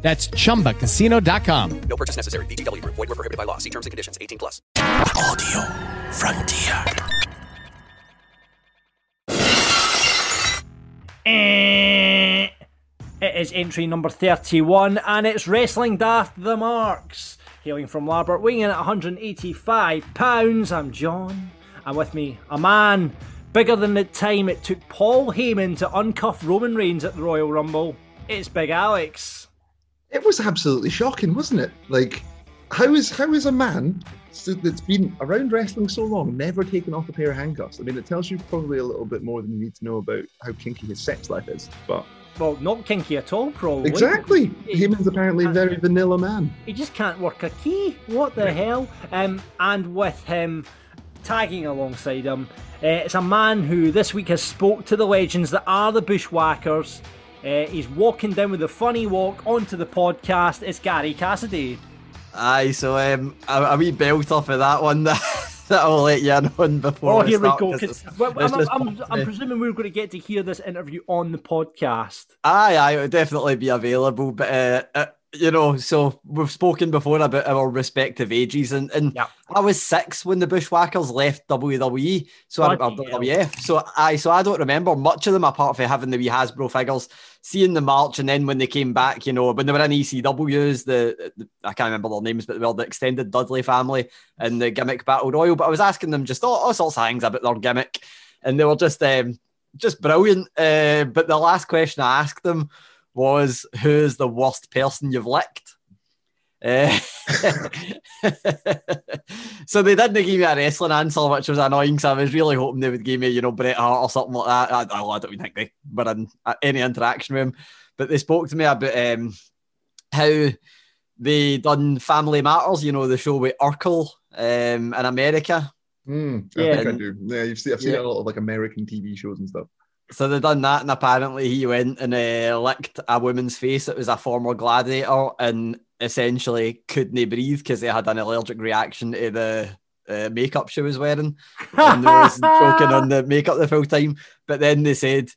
That's chumbacasino.com. No purchase necessary. VGW Group. Void were prohibited by law. See terms and conditions. 18 plus. Audio Frontier. Eh. It is entry number 31 and it's Wrestling Daft the Marks. Hailing from Larbert, weighing in at 185 pounds. I'm John. And with me, a man bigger than the time it took Paul Heyman to uncuff Roman Reigns at the Royal Rumble. It's Big Alex. It was absolutely shocking, wasn't it? Like, how is how is a man that's been around wrestling so long never taken off a pair of handcuffs? I mean, it tells you probably a little bit more than you need to know about how kinky his sex life is. But Well, not kinky at all, probably. exactly, He- Heyman's apparently a very vanilla man. He just can't work a key. What the hell? Um, and with him tagging alongside him, uh, it's a man who this week has spoke to the legends that are the Bushwhackers. Uh, he's walking down with a funny walk onto the podcast. It's Gary Cassidy. Aye, so um, a, a wee belt off of that one that, that I'll let you in on before. Oh, here we go. 'cause 'cause- well, it's I'm, I'm, I'm presuming we're going to get to hear this interview on the podcast. Aye, aye, it would definitely be available. But uh, uh, you know, so we've spoken before about our respective ages, and, and Yeah. I was six when the Bushwhackers left WWE, so I, or WWF. So I, so I don't remember much of them apart from having the wee Hasbro figures, seeing the march, and then when they came back, you know, when they were in ECW's, the, the I can't remember their names, but they were the extended Dudley family and the gimmick battle royal. But I was asking them just all, all sorts of things about their gimmick, and they were just um, just brilliant. Uh, but the last question I asked them was, "Who's the worst person you've licked?" Uh, so they didn't give me a wrestling answer, which was annoying. So I was really hoping they would give me, you know, Bret Hart or something like that. I, I don't even think they were in uh, any interaction with him, but they spoke to me about um, how they done Family Matters, you know, the show with Urkel um, in America. Mm, I Yeah. think I do. Yeah, you've seen, I've seen Yeah. a lot of like American TV shows and stuff. So they done that, and apparently he went and uh, licked a woman's face. It was a former gladiator, and essentially couldn't breathe because they had an allergic reaction to the uh, makeup she was wearing, and they was choking on the makeup the full time. But then they said,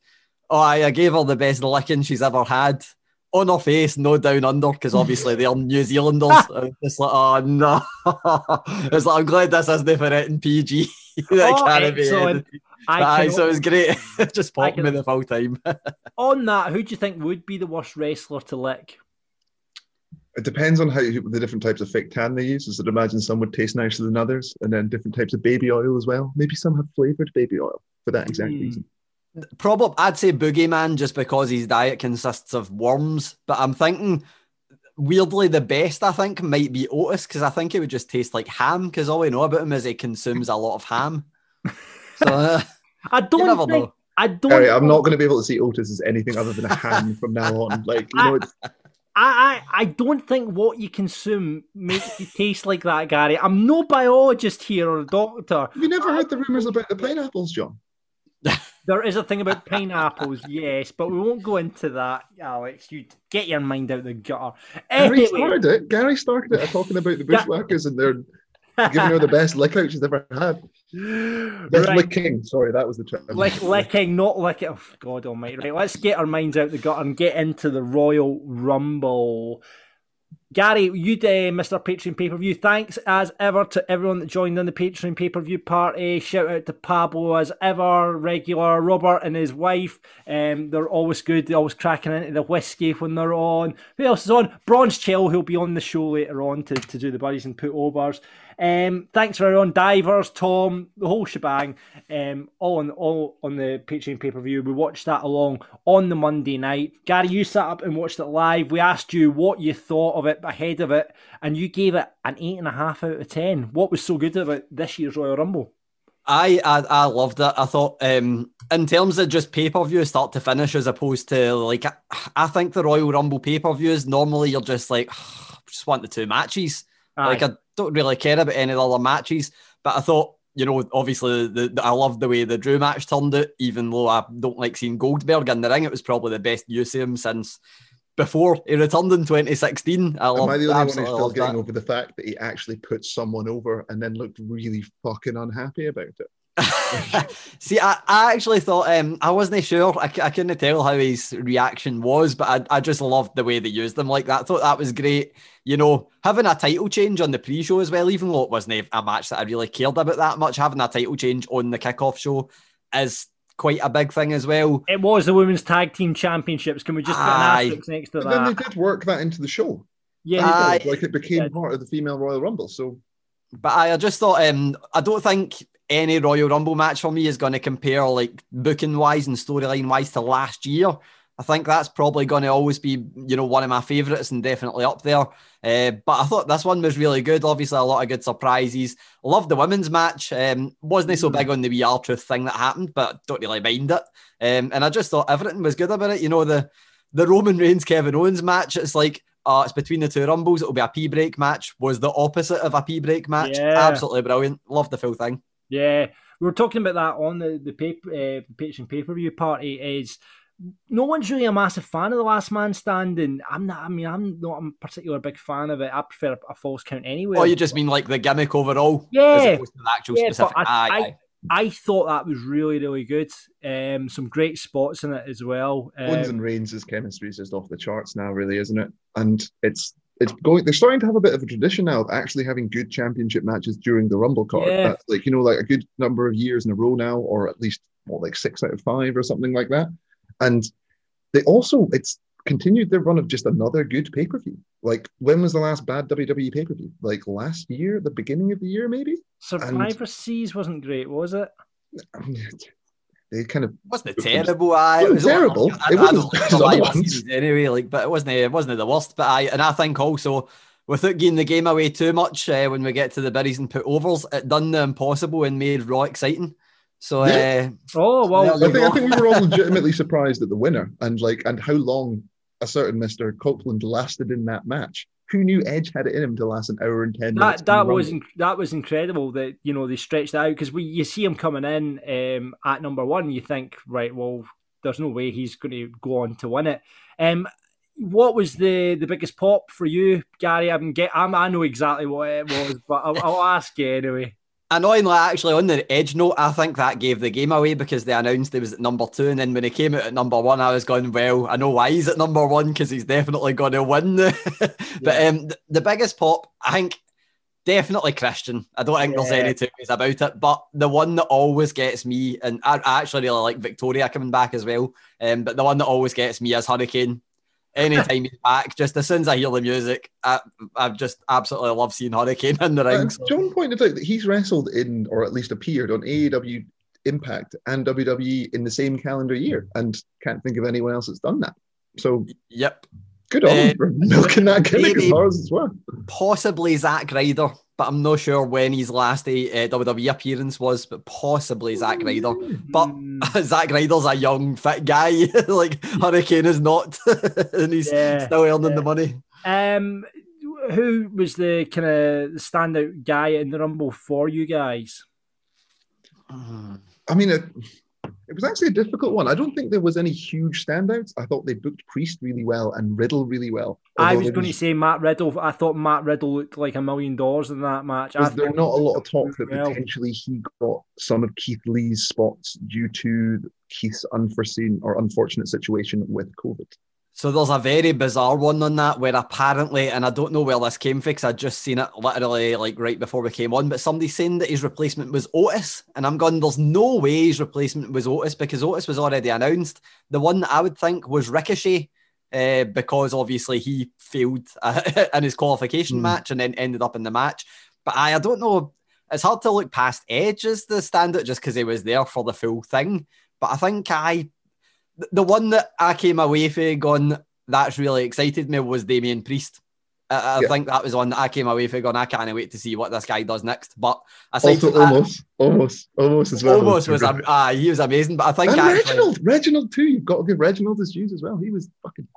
"Oh, I, I gave her the best licking she's ever had." On her face, no down under, because obviously they are New Zealanders. I was just like, oh no. it's like, I'm glad this isn't for it in PG. that Oh, can't be excellent. edited. Aye, so it was great. just I popped me the full time. on that, who do you think would be the worst wrestler to lick? It depends on how the different types of fake tan they use. As I'd imagine some would taste nicer than others, and then different types of baby oil as well. Maybe some have flavored baby oil for that exact Mm. reason. Probably, I'd say Boogeyman just because his diet consists of worms. But I'm thinking, weirdly, the best I think might be Otis because I think it would just taste like ham. Because all we know about him is he consumes a lot of ham. So uh, I don't never think. know. I don't. Gary, I'm not going to be able to see Otis as anything other than a ham from now on. Like, you know, it's, I, I, I don't think what you consume makes you taste like that, Gary. I'm no biologist here or a doctor. have you never heard the rumors about the pineapples, John? There is a thing about pineapples, yes, but we won't go into that, Alex. You get your mind out the gutter. Gary started it. Gary started it talking about the bushwhackers and they're giving her the best lick out she's ever had. Right. licking. Sorry, that was the term. Lick, licking, not licking. Oh, God almighty. Right, let's get our minds out the gutter and get into the Royal Rumble. Gary, you uh, Mr. Patreon pay per view. Thanks as ever to everyone that joined in the Patreon pay per view party. Shout out to Pablo as ever, regular Robert and his wife. Um, they're always good. They're always cracking into the whiskey when they're on. Who else is on? Bronze Chill, who'll be on the show later on to, to do the buddies and put overs. Um, thanks for everyone, divers, Tom, the whole shebang. Um, all on all on the Patreon pay per view. We watched that along on the Monday night. Gary, you sat up and watched it live. We asked you what you thought of it ahead of it, and you gave it an eight and a half out of ten. What was so good about this year's Royal Rumble? I, I I loved it. I thought, um, in terms of just pay per view, start to finish, as opposed to like, I, I think the Royal Rumble pay per views normally you're just like, just want the two matches. Like Aye. I don't really care about any of the other matches. But I thought, you know, obviously, the, the, I loved the way the Drew match turned out, even though I don't like seeing Goldberg in the ring. It was probably the best use of him since before he returned in 2016. I Am I the only one who's still getting that. over the fact that he actually put someone over and then looked really fucking unhappy about it? See, I, I actually thought um, I wasn't sure. I, I couldn't tell how his reaction was, but I, I just loved the way they used them like that. I thought that was great. You know, having a title change on the pre-show as well, even though it wasn't a match that I really cared about that much, having a title change on the kickoff show is quite a big thing as well. It was the women's tag team championships. Can we just put an asterisk next to But then they did work that into the show. Yeah, Aye. like it became Yeah. part of the female Royal Rumble. So But I, I just thought um, I don't think any Royal Rumble match for me is going to compare like booking wise and storyline wise to last year. I think that's probably going to always be, you know, one of my favourites and definitely up there. Uh, but I thought this one was really good. Obviously, a lot of good surprises. Love the women's match. Um, wasn't so big on the VR truth thing that happened, but don't really mind it. Um, and I just thought everything was good about it. You know, the the Roman Reigns Kevin Owens match. It's like uh, it's between the two rumbles. It'll be a P break match. Was the opposite of a P break match. Yeah. Absolutely brilliant. Love the full thing. Yeah, we were talking about that on the the paper, uh, Patreon pay per view party. Is no one's really a massive fan of the Last Man Standing. I'm not. I mean, I'm not a particular big fan of it. I prefer a, a false count anyway. Or you just mean like the gimmick overall, Yeah. as opposed to the actual Yeah, specific. I- aye, I- aye. I thought that was really really good. Um, some great spots in it as well. Owens Um, and Reigns' chemistry is just off the charts now, really, isn't it? And it's it's going. They're starting to have a bit of a tradition now of actually having good championship matches during the Rumble card. Yeah. That's like you know, like a good number of years in a row now, or at least what, like six out of five or something like that. And they also it's continued their run of just another good pay per view. Like when was the last bad WWE pay per view? Like last year, the beginning of the year, maybe. Survivor Series wasn't great, was it? They kind of wasn't it terrible? Aye, It was terrible. I, It I, wasn't don't like as other ones. Anyway. Like, but it wasn't. It wasn't the worst. But I and I think also without giving the game away too much, uh, when we get to the biddies and put overs, it done the impossible and made Raw exciting. So Yeah. uh, Oh well, I think, I think we were all legitimately surprised at the winner and like and how long a certain Mr. Copeland lasted in that match. Who knew Edge had it in him to last an hour and ten minutes? that that was inc- that was incredible that you know they stretched out because we you see him coming in um, at number one, you think right, well, there's no way he's going to go on to win it. Um, what was the the biggest pop for you, Gary? I'm get I'm, I know exactly what it was, but I'll, I'll ask you anyway. Annoyingly, actually, on the edge note, I think that gave the game away because they announced he was at number two, and then when he came out at number one, I was going, "Well, I know why he's at number one because he's definitely going to win." but um, th- the biggest pop, I think, definitely Christian. I don't think there's any two ways about it. But the one that always gets me, and I, I actually really like Victoria coming back as well. Um, but the one that always gets me is Hurricane. Anytime he's back, just as soon as I hear the music, I, I just absolutely love seeing Hurricane in the ring. So- John pointed out that he's wrestled in, or at least appeared on AEW Impact and WWE in the same calendar year, and can't think of anyone else that's done that. So Yep. good on Uh, milking that gimmick as far as it's worth. possibly Zack Ryder, but I'm not sure when his last uh, WWE appearance was, but possibly Zack Ryder. But Zack Ryder's a young, fit guy. like Hurricane is not, and he's Yeah, still earning yeah. the money. um, who was the kind of standout guy in the Rumble for you guys? I mean, it, it was actually a difficult one. I don't think there was any huge standouts. I thought they booked Priest really well and Riddle really well. I was going to say Matt Riddle. I thought Matt Riddle looked like a million dollars in that match. I Was there not a lot of talk that well. potentially he got some of Keith Lee's spots due to Keith's unforeseen or unfortunate situation with COVID? So there's a very bizarre one on that where apparently, and I don't know where this came from because I just seen it literally like right before we came on, but somebody's saying that his replacement was Otis, and I'm going, there's no way his replacement was Otis because Otis was already announced. The one that I would think was Ricochet. Uh, because obviously he failed uh, in his qualification Hmm. match and then ended up in the match. But I, I don't know. It's hard to look past Edge as the standard just because he was there for the full thing. But I think I the one that I came away from going, that's really excited me was Damien Priest. I, I Yeah. think that was one that I came away from going, I can't wait to see what this guy does next. But aside Also, from that, almost, almost, almost as well. almost was, am- ah, he was amazing. But I think and actually, Reginald, Reginald too. You've got to give Reginald his dues as well. He was fucking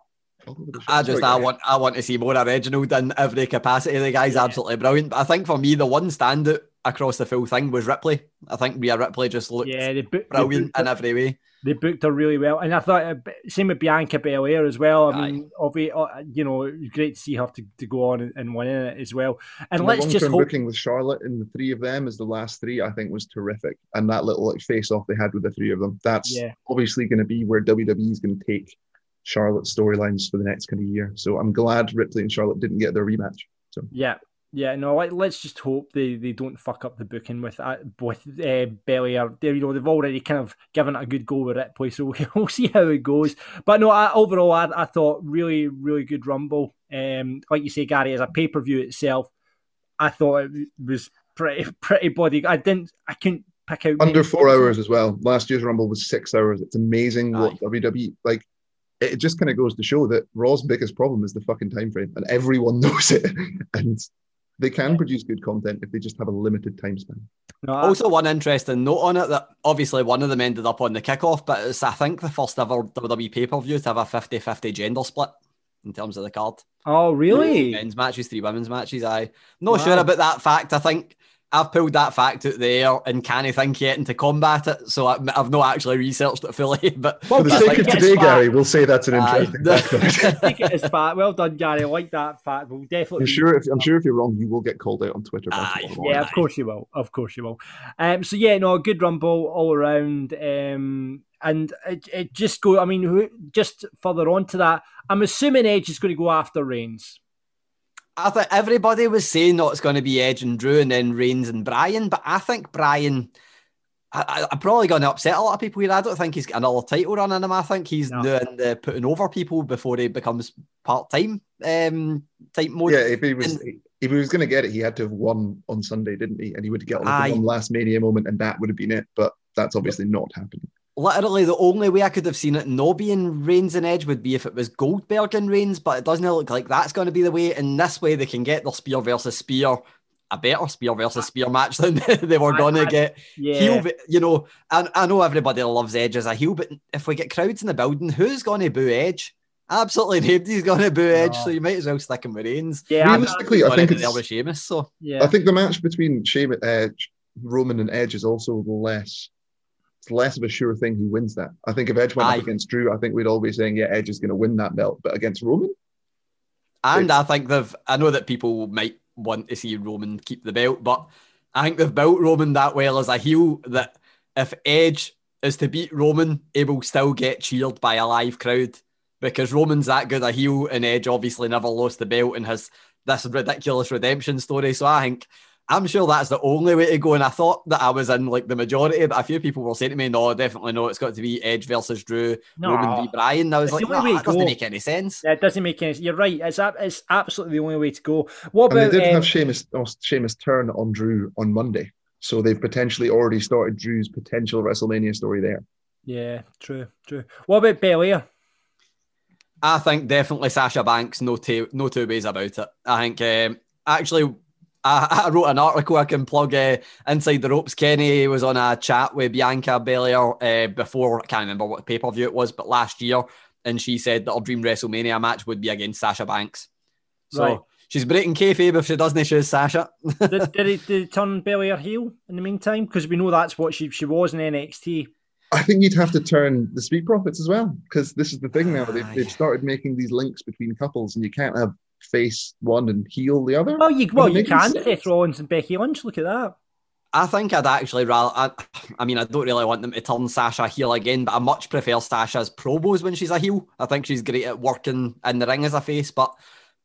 all over the shop. I just I want I want to see more of Reginald in every capacity. The guy's absolutely brilliant. But I think for me, the one standout across the full thing was Ripley. I think Rhea Ripley just looked Yeah, they, book, they, brilliant in every way. They booked her really well, and I thought uh, same with Bianca Belair as well. I mean, obvi- uh, you know, great to see her to, to go on and, and win it as well. And And let's just hope. booking with Charlotte and the three of them as the last three, I think, was terrific. And that little like face-off they had with the three of them, that's Yeah. obviously going to be where WWE is going to take Charlotte's storylines for the next kind of year. So I'm glad Ripley and Charlotte didn't get their rematch. So Yeah, yeah. No, let, let's just hope they, they don't fuck up the booking with uh, with uh. They, you know, they've already kind of given it a good go with Ripley, so we'll see how it goes. But no, I, overall, I, I thought really, really good Rumble. Um, like you say, Gary, as a pay per view itself, I thought it was pretty pretty body. I didn't, I couldn't pick out under four hours as well. Last year's Rumble was six hours. It's amazing what WWE like. It just kind of goes to show that Raw's biggest problem is the fucking time frame, and everyone knows it. and they can produce good content if they just have a limited time span. No, Also, one interesting note on it that obviously one of them ended up on the kickoff, but it's I think the first ever WWE pay per view to have a 50 50 gender split in terms of the card. Oh, really? men's matches, three women's matches. I not Wow. sure about that fact. I think I've pulled that fact out there and can't think yet to combat it. So I, I've not actually researched it fully. But Well, For the sake like of today. Gary, we'll say that's an Aye. interesting fact. Take it as fact. Well done, Gary. I like that fact. We'll definitely. I'm sure if I'm sure if you're wrong, you will get called out on Twitter. by Aye. tomorrow Yeah, of course you will. Of course you will. Um, so yeah, no, good rumble all around. Um, and it, it just go. I mean, just further on to that, I'm assuming Edge is going to go after Reigns. I think everybody was saying that it's going to be Edge and Drew and then Reigns and Brian, but I think Brian. I, I, I'm probably going to upset a lot of people here. I don't think he's got another title run in him. I think he's No. doing the putting over people before he becomes part time um, type mode. Yeah, if he was And- if he was going to get it, he had to have won on Sunday, didn't he? And he would get like Aye. the one last Mania moment, and that would have been it. But that's obviously not happening. Literally, the only way I could have seen it not being Reigns and Edge would be if it was Goldberg and Reigns, but it doesn't look like that's going to be the way. In this way, they can get their spear versus spear, a better spear versus spear match than they were going to get. Yeah, Heel, you know, I, I know everybody loves Edge as a heel, but if we get crowds in the building, who's going to boo Edge? Absolutely nobody's going to boo Edge, No. so you might as well stick him with Reigns. yeah, I'm- Realistically, I think into there it's, with Sheamus, so yeah. I think the match between Sheamus, uh, Roman and Edge is also less. It's less of a sure thing who wins that. I think if Edge went Aye. up against Drew, I think we'd all be saying, yeah, Edge is going to win that belt. But against Roman, And I think they've, I know that people might want to see Roman keep the belt, but I think they've built Roman that well as a heel that if Edge is to beat Roman, he will still get cheered by a live crowd because Roman's that good a heel and Edge obviously never lost the belt and has this ridiculous redemption story. So I think. I'm sure that's the only way to go, and I thought that I was in like the majority, but a few people were saying to me, "No, definitely no. It's got to be Edge versus Drew, No. Roman v Brian." And I was It's like, the only "No, way that to doesn't go." make any sense." Yeah, it doesn't make any. Sense. You're right. It's it's absolutely the only way to go. What and about? they did um, have Sheamus, oh, Sheamus turn on Drew on Monday. So they've potentially already started Drew's potential WrestleMania story there. yeah, true, true. What about Belair? I think definitely Sasha Banks, no two, no two ways about it. I think um, actually, I, I wrote an article I can plug uh, inside the ropes. Kenny was on a chat with Bianca Belair uh, before, I can't remember what pay per view it was, but last year, and she said that her dream WrestleMania match would be against Sasha Banks. So Right. she's breaking kayfabe if she doesn't choose Sasha. did, did, he, did he turn Belair heel in the meantime? Because we know that's what she she was in NXT. I think you'd have to turn the Street Profits as well, because this is the thing now. They've, they've started making these links between couples, and you can't have face one and heel the other. Well, you well you can sense. Seth Rollins and Becky Lynch. Look at that. I think I'd actually rather. I, I mean, I don't really want them to turn Sasha heel again, but I much prefer Sasha's promos when she's a heel. I think she's great at working in the ring as a face, but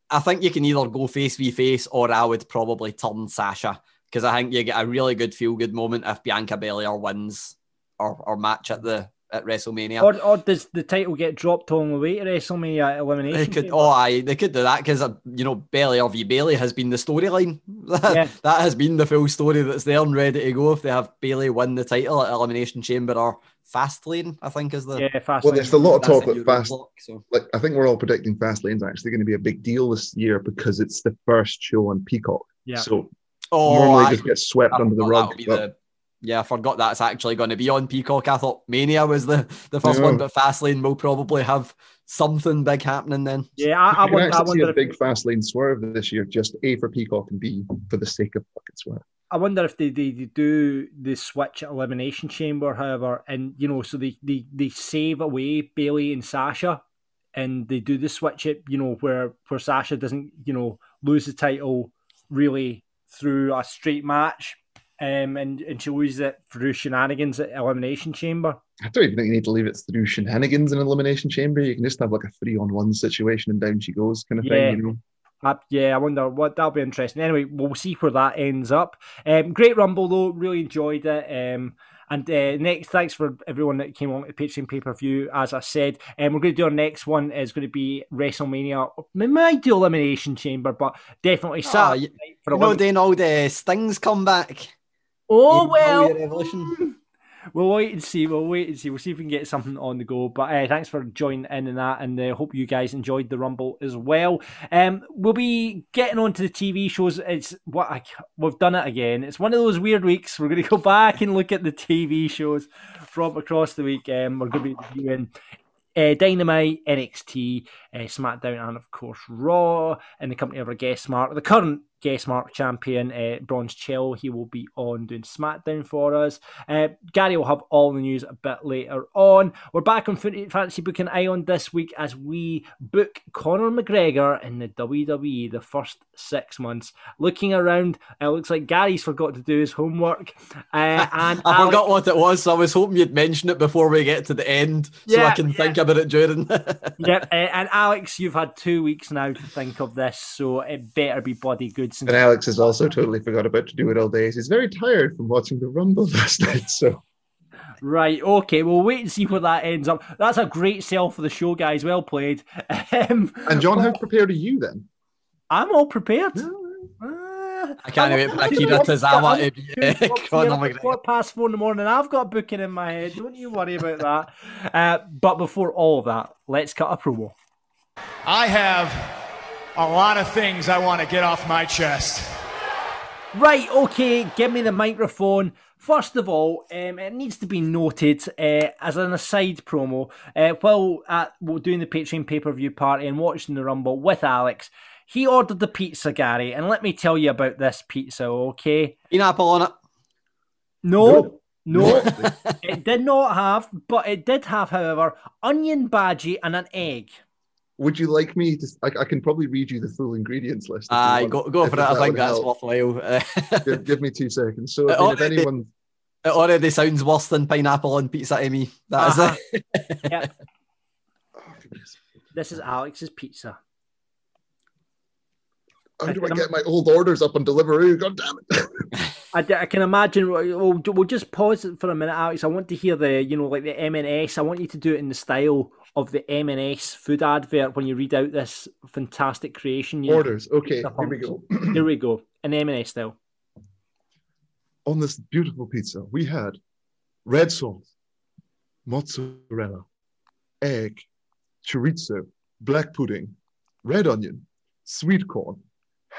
I think you can either go face v face or I would probably turn Sasha because I think you get a really good feel good moment if Bianca Belair wins or, or match at the at WrestleMania. Or, or does the title get dropped on the way to WrestleMania elimination? They could, oh, aye, they could do that because uh, you know Belair v Bayley has been the storyline. Yeah. that has been the full story that's there and ready to go. If they have Bayley win the title at Elimination Chamber or Fastlane, I think is the yeah, fast. well, there's a lot of talk the that Euro fast. block, so. Like I think we're all predicting Fast Fastlane's actually going to be a big deal this year because it's the first show on Peacock. Yeah. So Oh, normally aye. just gets swept I under the rug. that'll be but- the- yeah, I forgot that's actually going to be on Peacock. I thought Mania was the, the first No. one, but Fastlane will probably have something big happening then. Yeah, I, I, You can wonder, I actually see a big fast lane swerve this year, just A for Peacock and B for the sake of fucking swerve. I wonder if they, they, they do the switch at Elimination Chamber, however, and you know, so they, they, they save away Bayley and Sasha, and they do the switch it, you know, where where Sasha doesn't, you know, lose the title really through a straight match, um, and and she loses it through shenanigans at Elimination Chamber. I don't even think you need to leave it through shenanigans in Elimination Chamber. You can just have like a three on one situation and down she goes kind of Yeah. thing, you know. Uh, yeah, I wonder what that'll be interesting. Anyway, we'll see where that ends up. Um, great rumble though, really enjoyed it. Um, and uh, next, thanks for everyone that came on to the Patreon pay per view. As I said, um, we're going to do our next one is going to be WrestleMania. We might do Elimination Chamber, but definitely Ah, Saturday you- night for You know, Elimination. then all the stings come back. Oh well, evolution. we'll wait and see. We'll wait and see. We'll see if we can get something on the go. But uh, thanks for joining in in that, and uh, hope you guys enjoyed the Rumble as well. Um, we'll be getting on to the TV shows. It's what I, we've done it again. It's one of those weird weeks. We're going to go back and look at the TV shows from across the week. Um, we're going to be reviewing. Uh, Dynamite, NXT, uh, SmackDown, and of course Raw, in the company of our guest Mark, the current guest Mark champion, uh, Bronze Chill. He will be on doing SmackDown for us. Uh, Gary will have all the news a bit later on. We're back on Fan- Fantasy Booking Ion this week as we book Conor McGregor in the WWE the first six months. Looking around, it looks like Gary's forgot to do his homework. Uh, and I Alex- forgot what it was, so I was hoping you'd mention it before we get to the end, so Yeah, I can yeah. think about it during. Yep, uh, and Alex, you've had two weeks now to think of this, so it better be bloody good. Since And Alex has also totally forgot about to do it all day. He's very tired from watching the Rumble last night, so Right, okay, we'll wait and see where that ends up. That's a great sell for the show, guys. Well played. Um, And John, how prepared are you then? I'm all prepared. Uh, I can't wait for Akira Tozawa to be Conor past four in the morning. I've got a booking in my head. Don't you worry about that. Uh, but before all of that, let's cut a promo. I have a lot of things I want to get off my chest. Right, okay, give me the microphone. First of all, um, it needs to be noted uh, as an aside promo. Uh, while at, while doing the Patreon pay per view party and watching the Rumble with Alex, he ordered the pizza, Gary, and let me tell you about this pizza, okay? Pineapple on it. No, no, it did not have, but it did have, however, onion bhaji and an egg. Would you like me to? I, I can probably read you the full ingredients list. if you Aye, go, go for it. I think that's help. worthwhile. Give, give me two seconds. So, I mean, if anyone, it already sounds worse than pineapple on pizza to me. That is Uh-huh. it. Yep, oh, this is Alex's pizza. How do I get my old orders up on Deliveroo? God damn it! I, I can imagine. We'll, we'll just pause it for a minute, Alex. I want to hear the, you know, like the M&S. I want you to do it in the style of the M&S food advert when you read out this fantastic creation. You, orders. Okay, here we go. Here we go, an M&S style. on this beautiful pizza, we had red sauce, mozzarella, egg, chorizo, black pudding, red onion, sweet corn,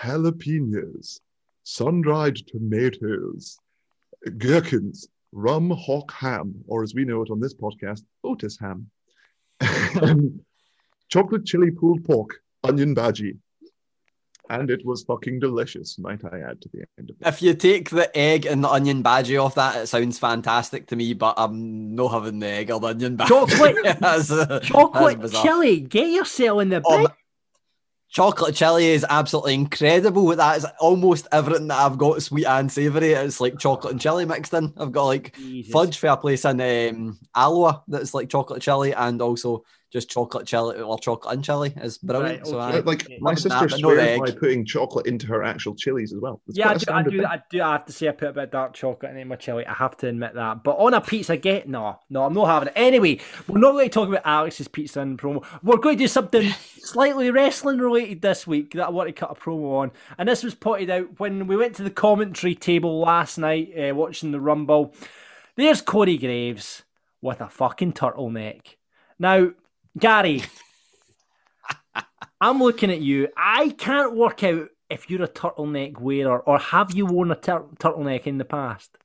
jalapenos, sun-dried tomatoes, gherkins, rum hock ham, or as we know it on this podcast, Otis ham, um, chocolate chili pulled pork, onion bhaji. And it was fucking delicious, might I add to the end of it. If you take the egg and the onion bhaji off that, it sounds fantastic to me, but I'm not having the egg or the onion bhaji. Chocolate- That's, that's Chocolate chili, get yourself in the Oh, bag. ma- chocolate chili is absolutely incredible. That is almost everything that I've got sweet and savoury. It's like chocolate and chili mixed in. I've got like Jesus. fudge for a place in um, Alloa that's like chocolate chili and also just chocolate chili or chocolate and chili is brilliant. Right, So. I, Like my Love that, sister but no swears by putting chocolate into her actual chilies as well. It's Yeah, I do, I do. thing. I do. I have to say, I put a bit of dark chocolate in my chili. I have to admit that. But on a pizza, get no, no, I'm not having it. Anyway, we're not going to talk about Alex's pizza and promo. We're going to do something slightly wrestling related this week that I want to cut a promo on. And this was pointed out when we went to the commentary table last night uh, watching the Rumble. There's Corey Graves with a fucking turtleneck. Now, Gary, I'm looking at you. I can't work out if you're a turtleneck wearer or have you worn a tur- turtleneck in the past.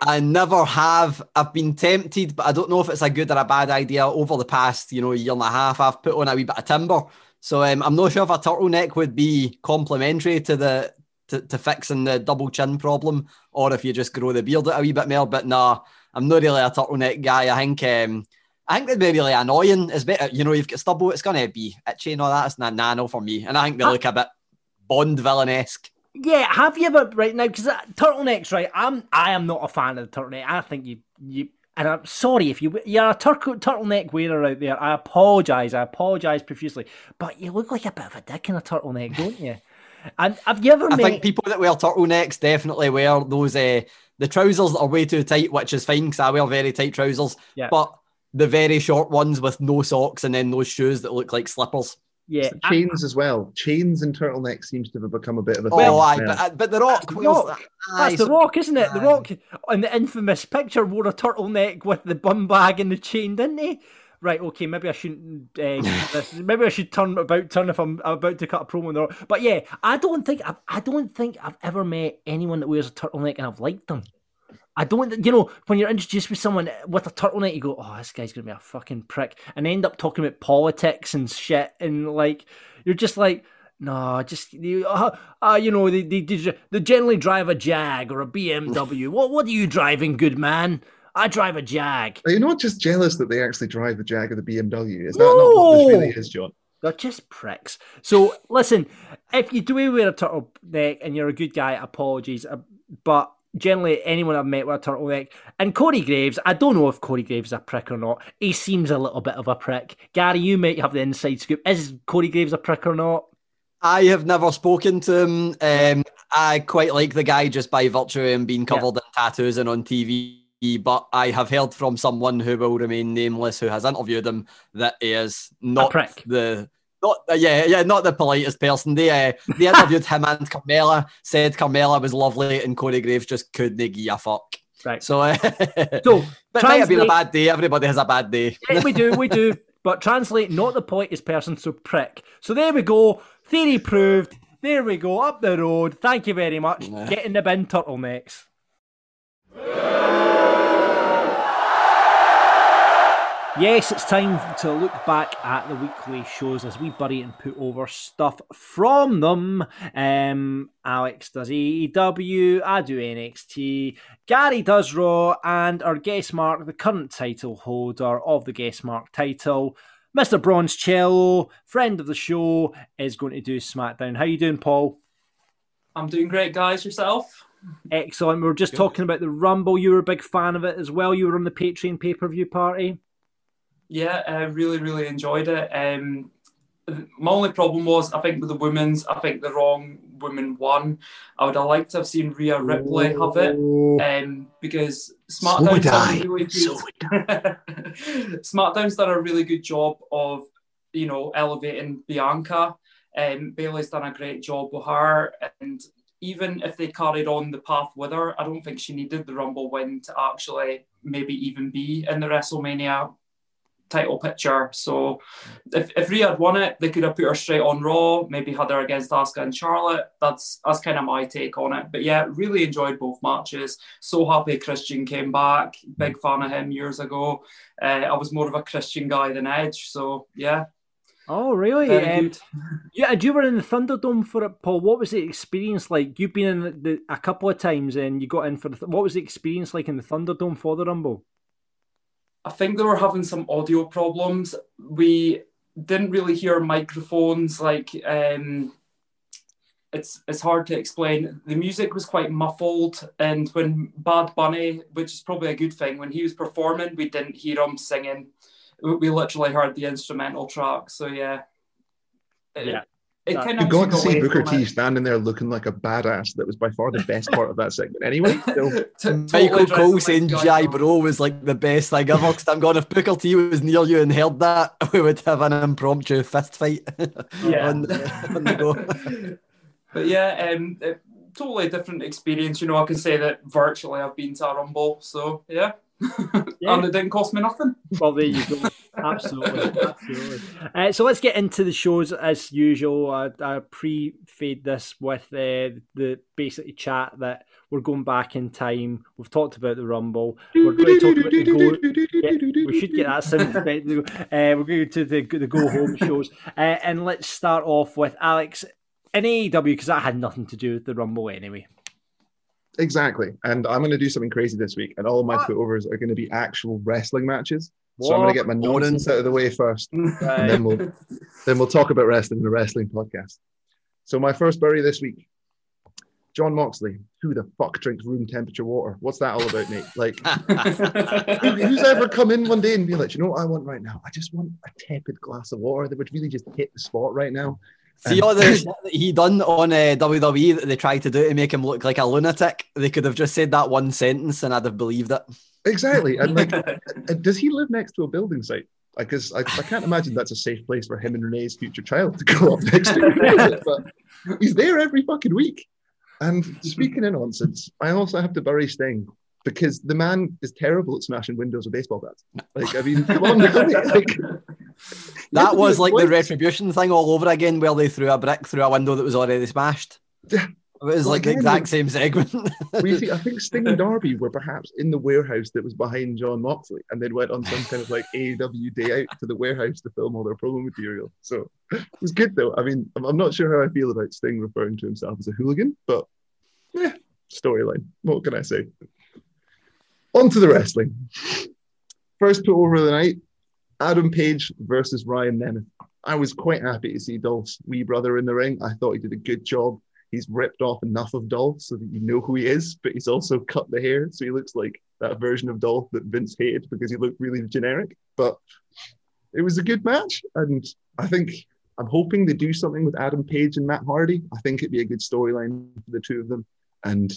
I never have. I've been tempted, but I don't know if it's a good or a bad idea. Over the past, you know, year and a half, I've put on a wee bit of timber. So um, I'm not sure if a turtleneck would be complementary to the to, to fixing the double chin problem, or if you just grow the beard out a wee bit more. But nah, I'm not really a turtleneck guy. I think um, I think they'd be really annoying. It's better, you know, you've got stubble, it's gonna be itchy and all that. It's not nano for me, and I think they look a bit Bond villain esque. Yeah, have you ever right now? Because uh, turtlenecks, right? I'm I am not a fan of the turtleneck. I think you you. And I'm sorry if you you're a tur- turtleneck wearer out there. I apologise. I apologise profusely. But you look like a bit of a dick in a turtleneck, don't you? And have you ever I think people that wear turtlenecks definitely wear those uh, the trousers that are way too tight, which is fine because I wear very tight trousers. Yeah. But the very short ones with no socks and then those shoes that look like slippers. yeah, I- Chains as well. Chains and turtlenecks seems to have become a bit of a thing. aye, but, uh, but the Rock, That's the wears- Rock. aye, That's the Rock, isn't it? The. Rock on the infamous picture wore a turtleneck with the bum bag and the chain, didn't he? Right, okay, maybe I shouldn't. Uh, this. Maybe I should turn about turn if I'm, I'm about to cut a promo on the Rock. But yeah, I don't think I've, I don't think I've ever met anyone that wears a turtleneck and I've liked them. I don't, you know, when you're introduced with someone with a turtleneck, you go, "Oh, this guy's gonna be a fucking prick," and end up talking about politics and shit, and like you're just like, no, just you, uh, uh, you know, they, they they generally drive a Jag or a BMW. what what are you driving, good man? I drive a Jag. Are you not just jealous that they actually drive the Jag or the BMW? Is that not what this really is, John? They're just pricks. So listen, if you do wear a turtleneck and you're a good guy, apologies. uh, But generally, anyone I've met with a turtleneck and Corey Graves, I don't know if Corey Graves is a prick or not. He seems a little bit of a prick. Gary, you might have the inside scoop. Is Corey Graves a prick or not? I have never spoken to him. Um, I quite like the guy just by virtue of him being covered in tattoos and on TV. But I have heard from someone who will remain nameless who has interviewed him that he is not prick. the not uh, yeah yeah not the politest person. They uh, they interviewed him and Carmella said Carmella was lovely and Corey Graves just couldn't give a fuck. Right. So, uh, So but it might have been a bad day. Everybody has a bad day. Yeah, we do, we do. But translate, not the politest person, so prick. So there we go. Theory proved. There we go. Up the road. Thank you very much. Get in the bin, turtlenecks. Yes, it's time to look back at the weekly shows as we bury and put over stuff from them. Um, Alex does AEW, I do NXT, Gary does Raw, and our guest mark, the current title holder of the guest mark title, Mr. Bronze Cello, friend of the show, is going to do SmackDown. How you doing, Paul? I'm doing great, guys. Yourself? Excellent. We were just talking about the Rumble. You were a big fan of it as well. You were on the Patreon pay per view party. Yeah, I really, really enjoyed it. Um, my only problem was, I think with the women's, I think the wrong woman won. I would have liked to have seen Rhea Ripley have it, um, because SmackDown's would done a really good. So SmackDown's done a really good job of, you know, elevating Bianca. Um, Bayley's done a great job with her, and even if they carried on the path with her, I don't think she needed the Rumble win to actually maybe even be in the WrestleMania title picture. So if, if Rhea had won it, they could have put her straight on Raw, maybe had her against Asuka and Charlotte. That's that's kind of my take on it. But yeah, really enjoyed both matches. So happy Christian came back. Big fan of him years ago. Uh, I was more of a Christian guy than Edge. So yeah, Oh, really? Um, yeah, and you were in the Thunderdome for it, Paul. What was the experience like? You've been in the, the, a couple of times and you got in for the. What was the experience like in the Thunderdome for the Rumble? I think they were having some audio problems. We didn't really hear microphones. Like um, it's it's hard to explain. The music was quite muffled, and when Bad Bunny, which is probably a good thing, when he was performing, we didn't hear him singing. We, literally heard the instrumental track. So yeah, Yeah. It, That- kind You of got to see Booker T it. standing there looking like a badass. That was by far the best part of that segment. Anyway, so, T- totally Michael Cole like saying Guy G.I. Fawkes. Bro was like the best thing ever. Because I'm going, if Booker T was near you and heard that, we would have an impromptu fist fight Yeah. on, on the go. but yeah, um, it- totally different experience. You know, I can say that virtually I've been to a Rumble, so yeah, Yeah. and it didn't cost me nothing. Well, there you go. absolutely, absolutely. Uh, so let's get into the shows as usual. I, I pre-fade this with uh, the basically chat that We're going back in time. We've talked about the Rumble. We're going to talk about the go. Yeah, we should get that sound effect. Uh, we're going to the the go home shows, uh, and let's start off with Alex in AEW because that had nothing to do with the Rumble anyway. Exactly. And I'm going to do something crazy this week, and all my What? putovers are going to be actual wrestling matches. So I'm going to get my nonsense out of the way first, and then we'll then we'll talk about wrestling in the wrestling podcast. So my first bury this week, Jon Moxley. Who the fuck drinks room temperature water? What's that all about, mate? Like, who- who's ever come in one day and be like, you know what I want right now? I just want a tepid glass of water that would really just hit the spot right now. See all the shit that he done on uh, WWE that they tried to do to make him look like a lunatic. They could have just said that one sentence and I'd have believed it. Exactly. And like, does he live next to a building site? Because I, I can't imagine that's a safe place for him and Renee's future child to go up next to. but he's there every fucking week. And speaking of nonsense, I also have to bury Sting because the man is terrible at smashing windows with baseball bats. Like, I mean, come on, now, mate. like, you have That was like the retribution thing all over again, where they threw a brick through a window that was already smashed. It was Well, like the exact same segment. Well, see, I think Sting and Darby were perhaps in the warehouse that was behind Jon Moxley, and then went on some kind of like AEW day out to the warehouse to film all their promo material. So it was good, though. I mean, I'm, I'm not sure how I feel about Sting referring to himself as a hooligan, but yeah, storyline. What can I say? On to the wrestling. First put over of the night Adam Page versus Ryan Nemeth. I was quite happy to see Dolph's wee brother in the ring. I thought he did a good job. He's ripped off enough of Dolph so that you know who he is, but he's also cut the hair so he looks like that version of Dolph that Vince hated because he looked really generic. But it was a good match, and I think I'm hoping they do something with Adam Page and Matt Hardy. I think it'd be a good storyline for the two of them, and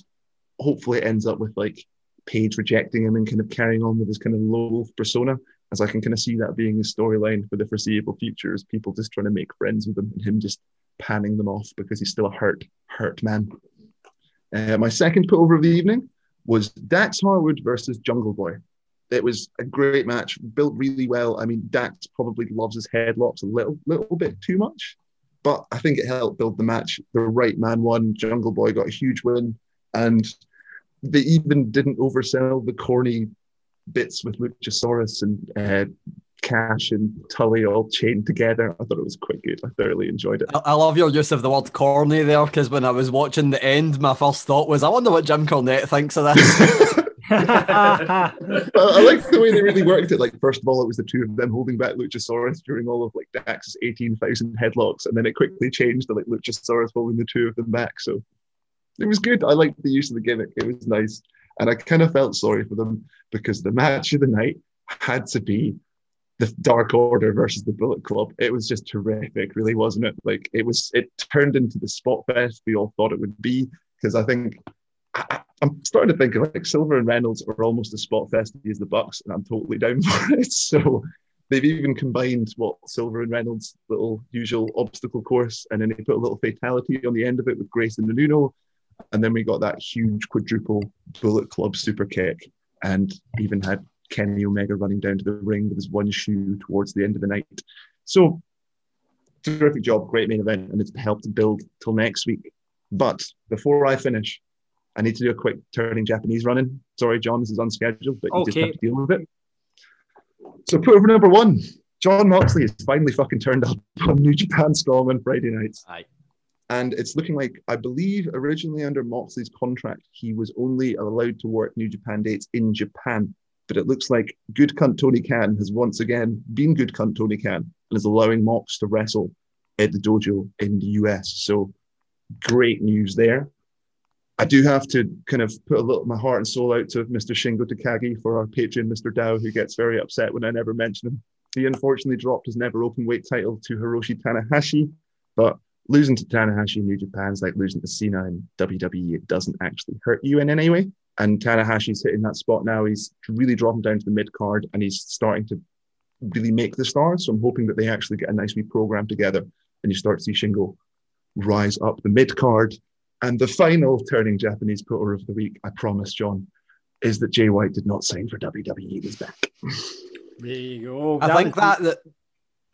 hopefully it ends up with like Page rejecting him and kind of carrying on with his kind of low wolf persona, as I can kind of see that being his storyline for the foreseeable future, is people just trying to make friends with him and him just panning them off because he's still a hurt, hurt man. Uh, my second put over of the evening was Dax Harwood versus Jungle Boy. It was a great match, built really well. I mean, Dax probably loves his headlocks a little, little bit too much, but I think it helped build the match. The right man won. Jungle Boy got a huge win, and they even didn't oversell the corny bits with Luchasaurus and uh, Cash and Tully all chained together. I thought it was quite good. I thoroughly enjoyed it. I I love your use of the word corny there because when I was watching the end, my first thought was, I wonder what Jim Cornette thinks of this. I, I like the way they really worked it. Like, first of all, it was the two of them holding back Luchasaurus during all of like Dax's 18,000 headlocks, and then it quickly changed to like Luchasaurus holding the two of them back. So it was good. I liked the use of the gimmick. It was nice. And I kind of felt sorry for them because the match of the night had to be the Dark Order versus the Bullet Club. It was just terrific, really, wasn't it? Like it was, it turned into the spot fest we all thought it would be. Because I think I, I'm starting to think of like Silver and Reynolds are almost as spot festy as the Bucks, and I'm totally down for it. So they've even combined what Silver and Reynolds' little usual obstacle course, and then they put a little fatality on the end of it with Grace and the Nuno. And then we got that huge quadruple Bullet Club super kick, and even had Kenny Omega running down to the ring with his one shoe towards the end of the night. So, terrific job, great main event, and it's helped build till next week. But before I finish, I need to do a quick turning Japanese running. Sorry, John, this is unscheduled, but you just have to deal with it. So, put over number one, Jon Moxley has finally fucking turned up on New Japan Strong on Friday nights. Aye. And it's looking like, I believe originally under Moxley's contract, he was only allowed to work New Japan dates in Japan. But it looks like good cunt Tony Khan has once again been good cunt Tony Khan and is allowing Mox to wrestle at the dojo in the US. So great news there. I do have to kind of put a little my heart and soul out to Mr. Shingo Takagi for our patron, Mr. Dow, who gets very upset when I never mention him. He unfortunately dropped his NEVER Openweight title to Hiroshi Tanahashi, but losing to Tanahashi in New Japan is like losing to Cena in WWE. It doesn't actually hurt you in any way. And Tanahashi's hitting that spot now. He's really dropping down to the mid card and he's starting to really make the stars. So I'm hoping that they actually get a nice wee program together and you start to see Shingo rise up the mid card. And the final turning Japanese putter of the week, I promise, John, is that Jay White did not sign for WWE. He's back. There you go. I think that, that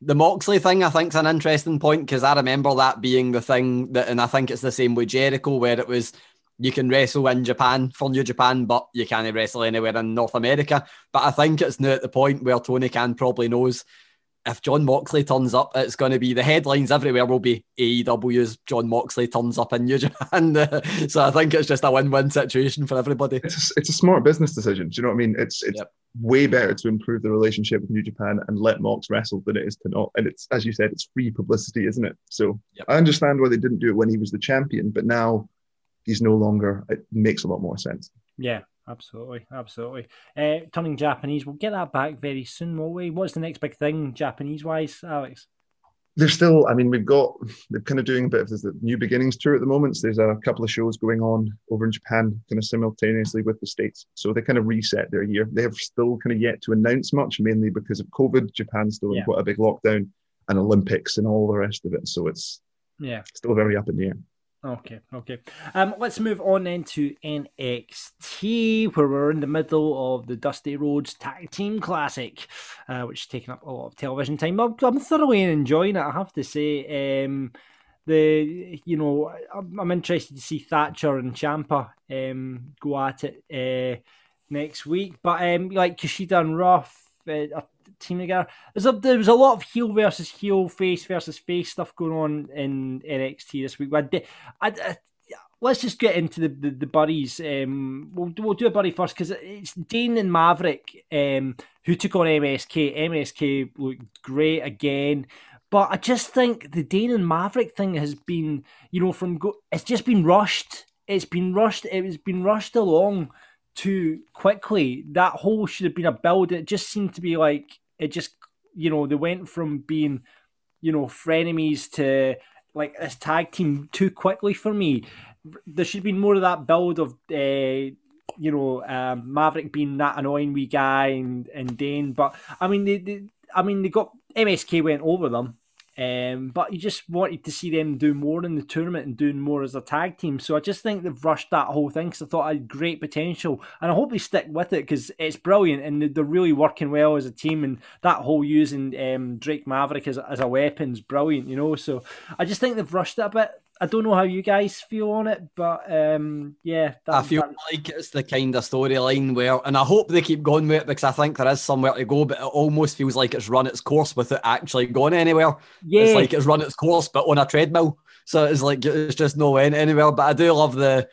the Moxley thing, I think, is an interesting point because I remember that being the thing that, and I think it's the same with Jericho, where it was you can wrestle in Japan for New Japan, but you can't wrestle anywhere in North America. But I think it's now at the point where Tony Khan probably knows if Jon Moxley turns up, it's going to be the headlines everywhere will be AEW's Jon Moxley turns up in New Japan. so I think it's just a win-win situation for everybody. It's a, it's a smart business decision. Do you know what I mean? It's it's Yep. way better to improve the relationship with New Japan and let Mox wrestle than it is to not. And it's as you said, it's free publicity, isn't it? So Yep. I understand why they didn't do it when he was the champion, but now he's no longer. It makes a lot more sense. Yeah, absolutely, absolutely. Uh, turning Japanese, we'll get that back very soon, won't we? What's the next big thing, Japanese wise, Alex? There's still, I mean, we've got, they're kind of doing a bit of the new beginnings tour at the moment. So there's a couple of shows going on over in Japan, kind of simultaneously with the States. So they kind of reset their year. They have still kind of yet to announce much, mainly because of COVID. Japan's still Yeah. in quite a big lockdown and Olympics and all the rest of it. So it's Yeah. still very up in the air. Okay, okay. Um, let's move on then to NXT, where we're in the middle of the Dusty Rhodes Tag Team Classic, uh, which is taking up a lot of television time. I'm, I'm thoroughly enjoying it, I have to say. Um, the you know I'm, I'm interested to see Thatcher and Ciampa um, go at it uh, next week, but um, like Kushida and Ruff, uh, team together. There's a, there was a lot of heel versus heel, face versus face stuff going on in NXT this week. But I, I, I- let's just get into the the, the buddies. Um, we'll we'll do a buddy first because it's Dain and Maverick um, who took on MSK. MSK looked great again. But I just think the Dain and Maverick thing has been, you know, from go- it's just been rushed. It's been rushed. It has been rushed along too quickly. That whole should have been a build. It just seemed to be like it just, you know, they went from being, you know, frenemies to like this tag team too quickly for me. There should been more of that build of, uh, you know, um, Maverick being that annoying wee guy and and Dain. But I mean, they, they I mean, they got MSK went over them. Um, but you just wanted to see them do more in the tournament and doing more as a tag team. So I just think they've rushed that whole thing because I thought it had great potential, and I hope they stick with it because it's brilliant and they- they're really working well as a team. And that whole using um, Drake Maverick as, as a weapon is brilliant, you know. So I just think they've rushed it a bit. I don't know how you guys feel on it, but um, yeah, that, I feel that- like it's the kind of storyline where, and I hope they keep going with it because I think there is somewhere to go, but it almost feels like it's run its course without actually going anywhere. yeah, It's like it's run its course, but on a treadmill. So it's like it's just no went anywhere. But I do love the,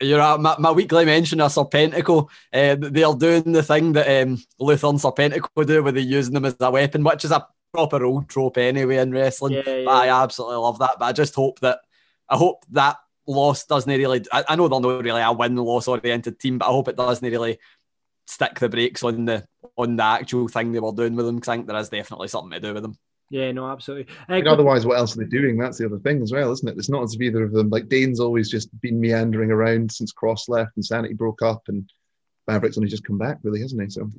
you know, my, my weekly mention of Serpentico. Uh, they're doing the thing that um, Luther and Serpentico do, where they're using them as a weapon, which is a proper old trope anyway in wrestling. Yeah, yeah. But I absolutely love that. But I just hope that I hope that loss doesn't really. I, I know they're not really a win loss oriented team, but I hope it doesn't really stick the brakes on the on the actual thing they were doing with them. Because I think there is definitely something to do with them. yeah, no, absolutely. Uh, I otherwise, what else are they doing? That's the other thing as well, isn't it? It's not as if either of them, like Dain's always just been meandering around since Cross left and Sanity broke up, and Maverick's only just come back, really, hasn't he? So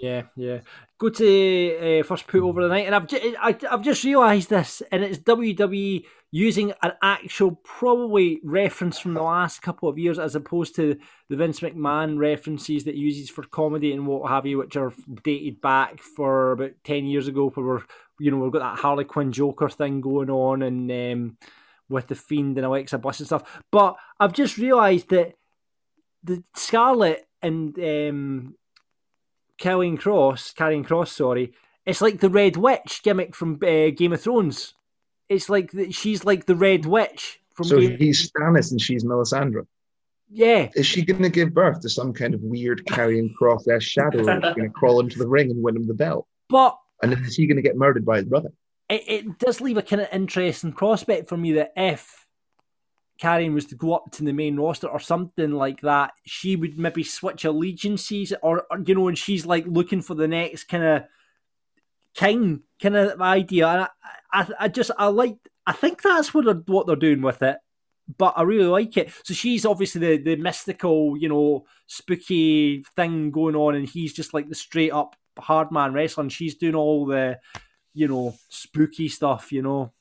Yeah, yeah. Go to uh, first put over the night, and I've ju- I, I've just realised this, and it's WWE using an actual probably reference from the last couple of years, as opposed to the Vince McMahon references that he uses for comedy and what have you, which are dated back for about ten years ago, where we're you know we've got that Harley Quinn Joker thing going on, and um, with the Fiend and Alexa Bliss and stuff. But I've just realised that the Scarlett and um, Karrion Kross, Karrion Kross, sorry, it's like the Red Witch gimmick from uh, Game of Thrones. It's like the, she's like the Red Witch from so Game. he's Stannis and she's Melisandre. Yeah, Is she going to give birth to some kind of weird Karrion Kross as shadow that's going to crawl into the ring and win him the belt? but And is he going to get murdered by his brother? it, it does leave a kind of interesting prospect for me that if Karrion was to go up to the main roster or something like that, she would maybe switch allegiances or, or you know, and she's like looking for the next kind of king kind of idea. And I, I, I just I like I think that's what they're, what they're doing with it. But I really like it. So she's obviously the, the mystical, you know, spooky thing going on, and he's just like the straight up hard man wrestling. She's doing all the, you know, spooky stuff, you know.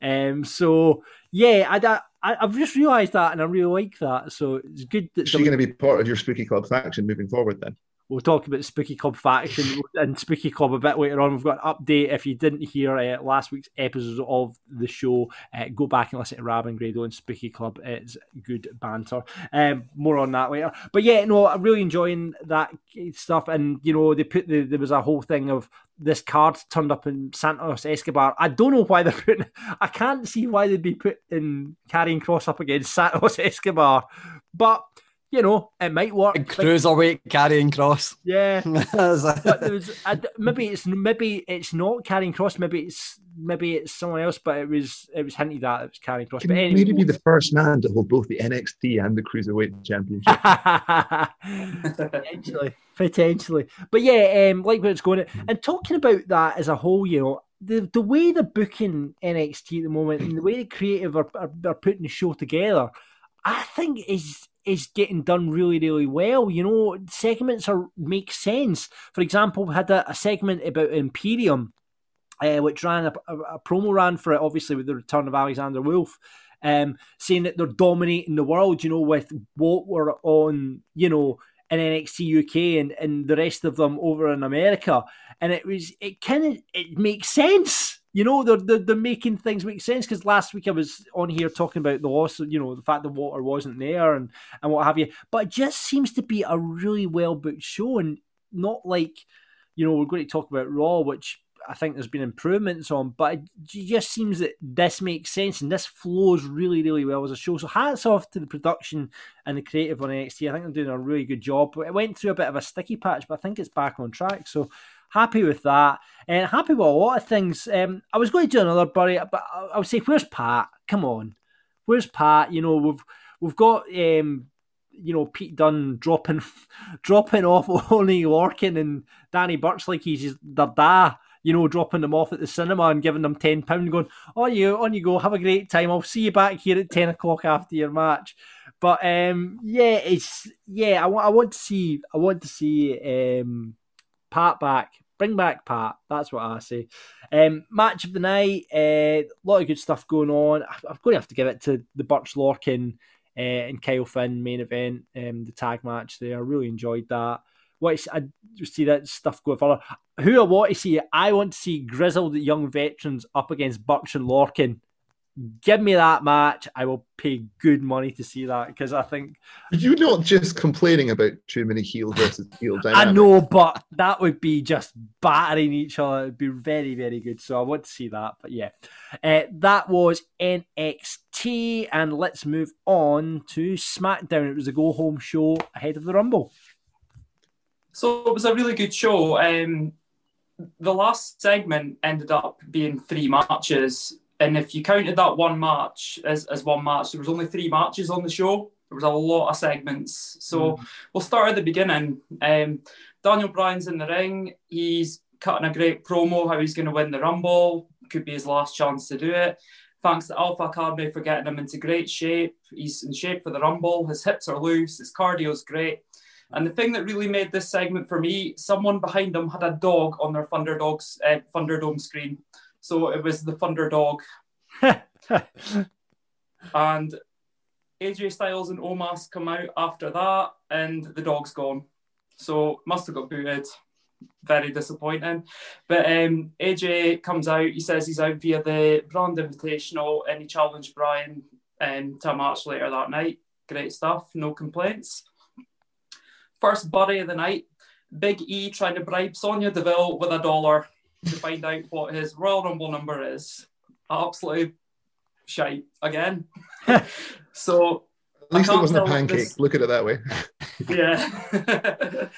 Um, so yeah, I, I I've just realised that, and I really like that. So it's good that Is she going to be part of your spooky club faction moving forward then? We'll talk about Spooky Club faction and Spooky Club a bit later on. We've got an update. If you didn't hear uh, last week's episodes of the show, uh, go back and listen to Rab and Grado and Spooky Club. It's good banter. Um, more on that later. But yeah, no, I'm really enjoying that stuff. And you know, they put the, there was a whole thing of this card turned up in Santos Escobar. I don't know why they're putting. I can't see why they'd be putting Karrion Kross up against Santos Escobar, but you know, it might work. Cruiserweight Karrion Kross. Yeah, but there was maybe it's maybe it's not Karrion Kross. Maybe it's maybe it's someone else. But it was it was hinted that it was Karrion Kross. Can but anyway, maybe be the first man to hold both the NXT and the Cruiserweight Championship. potentially, potentially. But yeah, um, like where it's going. And talking about that as a whole, you know, the the way they're booking NXT at the moment and the way the creative are, are, are putting the show together, I think is is getting done really, really well. You know, segments are make sense. For example, we had a, a segment about Imperium, uh, which ran a, a, a, promo ran for it, obviously with the return of Alexander Wolfe, um, saying that they're dominating the world. You know, with what were on, you know, in NXT UK and, and the rest of them over in America, and it was it kind of it makes sense you know they're, they're, they're making things make sense because last week I was on here talking about the loss, you know, the fact the water wasn't there and and what have you. But it just seems to be a really well booked show and not like you know we're going to talk about Raw, which I think there's been improvements on, but it just seems that this makes sense and this flows really, really well as a show. So hats off to the production and the creative on NXT. I think they're doing a really good job. It went through a bit of a sticky patch, but I think it's back on track. So happy with that, and happy with a lot of things. Um, I was going to do another buddy, but I would say, where's Pat? Come on, where's Pat? You know, we've we've got um, you know Pete Dunne dropping dropping off Oney Lorcan and Danny Burch like he's their da. You know, dropping them off at the cinema and giving them ten pound, going on you, on you go, have a great time. I'll see you back here at ten o'clock after your match. But um, yeah, it's yeah. I want I want to see I want to see um, Pat back Bring back Pat. That's what I say. Um, match of the night. A uh, lot of good stuff going on. I'm going to have to give it to the Burch Lorcan uh, and Kyle Finn main event, um, the tag match there. I really enjoyed that. What I see that stuff go further. Who I want to see, I want to see grizzled young veterans up against Burch and Lorcan give me that match. I will pay good money to see that because I think you're not just complaining about too many heel versus heel dynamics. I know, but that would be just battering each other. It'd be very, very good. So I want to see that. But yeah, uh, that was NXT, and let's move on to SmackDown. It was a go home show ahead of the Rumble. So it was a really good show. Um, the last segment ended up being three matches and if you counted that one match as, as one match, there was only three matches on the show. There was a lot of segments. So mm. we'll start at the beginning. Um, Daniel Bryan's in the ring. He's cutting a great promo how he's going to win the Rumble. Could be his last chance to do it. Thanks to Alpha Academy for getting him into great shape. He's in shape for the Rumble. His hips are loose. His cardio's great. And the thing that really made this segment for me, someone behind him had a dog on their Thunderdog's uh, Thunderdome screen. So it was the Thunder Dog. and AJ Styles and Omos come out after that, and the dog's gone. So must have got booted. Very disappointing. But um, AJ comes out. He says he's out via the Brand Invitational, and he challenged Bryan um, to a match later that night. Great stuff. No complaints. First buddy of the night. Big E trying to bribe Sonya Deville with a dollar to find out what his Royal Rumble number is. Absolutely shite again. so at least it wasn't a pancake. This... Look at it that way. yeah.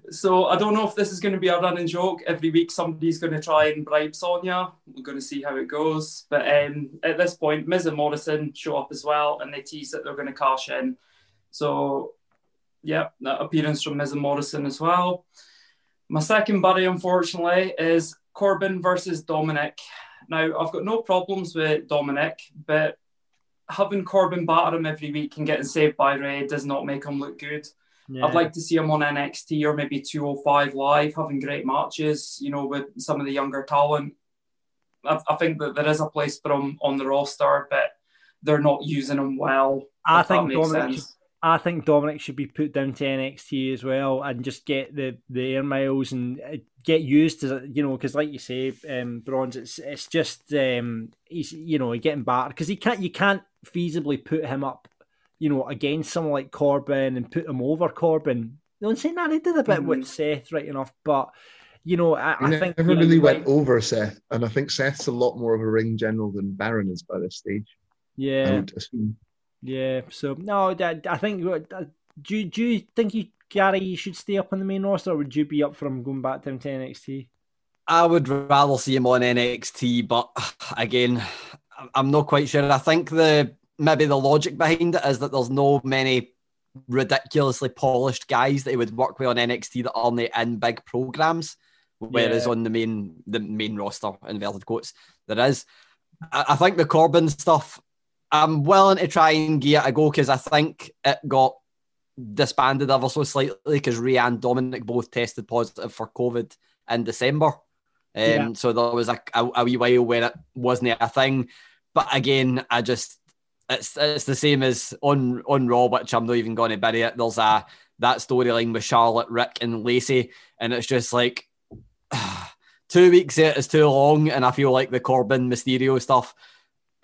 so I don't know if this is going to be a running joke. Every week somebody's going to try and bribe Sonya. We're going to see how it goes. But um, at this point, Miz and Morrison show up as well, and they tease that they're going to cash in. So yeah, that appearance from Miz and Morrison as well. My second buddy, unfortunately, is Corbin versus Dominic. Now, I've got no problems with Dominic, but having Corbin batter him every week and getting saved by Rey does not make him look good. Yeah. I'd like to see him on NXT or maybe 205 Live having great matches, you know, with some of the younger talent. I, I think that there is a place for him on the roster, but they're not using him well. I think Dominic, I think Dominic should be put down to NXT as well and just get the, the air miles and uh, get used to it, you know because like you say, um, Bronze, it's it's just um, he's you know he's getting battered because he can't you can't feasibly put him up you know against someone like Corbin and put him over Corbin. No, saying that he did a bit with Seth right enough, but you know I, I think never really went right. over Seth, and I think Seth's a lot more of a ring general than Baron is by this stage. I Yeah, would assume. Yeah. So no, I, I think. uh, Do you, do you think you Gary you should stay up on the main roster, or would you be up from going back down to NXT? I would rather see him on NXT, but again, I'm not quite sure. I think the maybe the logic behind it is that there's no many ridiculously polished guys that he would work with on NXT that aren't in big programs, whereas Yeah. on the main the main roster, inverted quotes, there is. I, I think the Corbin stuff, I'm willing to try and give it a go because I think it got disbanded ever so slightly because Rey and Dominic both tested positive for COVID in December. Um, Yeah. So there was a, a, a wee while where it wasn't a thing. But again, I just it's it's the same as on on Raw, which I'm not even going to bury it. There's a that storyline with Charlotte, Ric, and Lacey, and it's just like two weeks it is too long, and I feel like the Corbin Mysterio stuff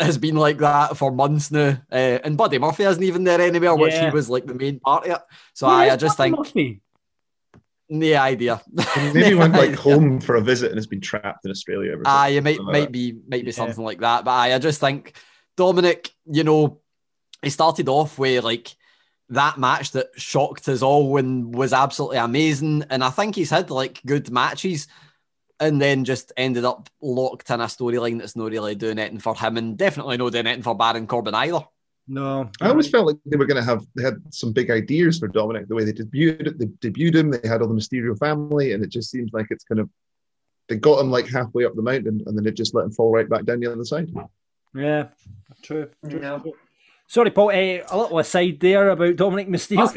has been like that for months now. Uh, and Buddy Murphy isn't even there anymore, which he was like the main part of it. So Where I, I just Buddy think Murphy? no idea. Maybe he went like home for a visit and has been trapped in Australia. Ever Ah, since. you might might be might be Yeah. something like that. But I, I just think Dominic, you know, he started off with like that match that shocked us all and was absolutely amazing. And I think he's had like good matches and then just ended up locked in a storyline that's not really doing anything for him and definitely not doing anything for Baron Corbin either. No, I always felt like they were going to have they had some big ideas for Dominic the way they debuted it. They debuted him. They had all the Mysterio family, and it just seems like it's kind of they got him like halfway up the mountain, and then it just let him fall right back down the other side. Yeah, true. true. Yeah. Sorry, Paul. eh, a little aside there about Dominic Mysterio.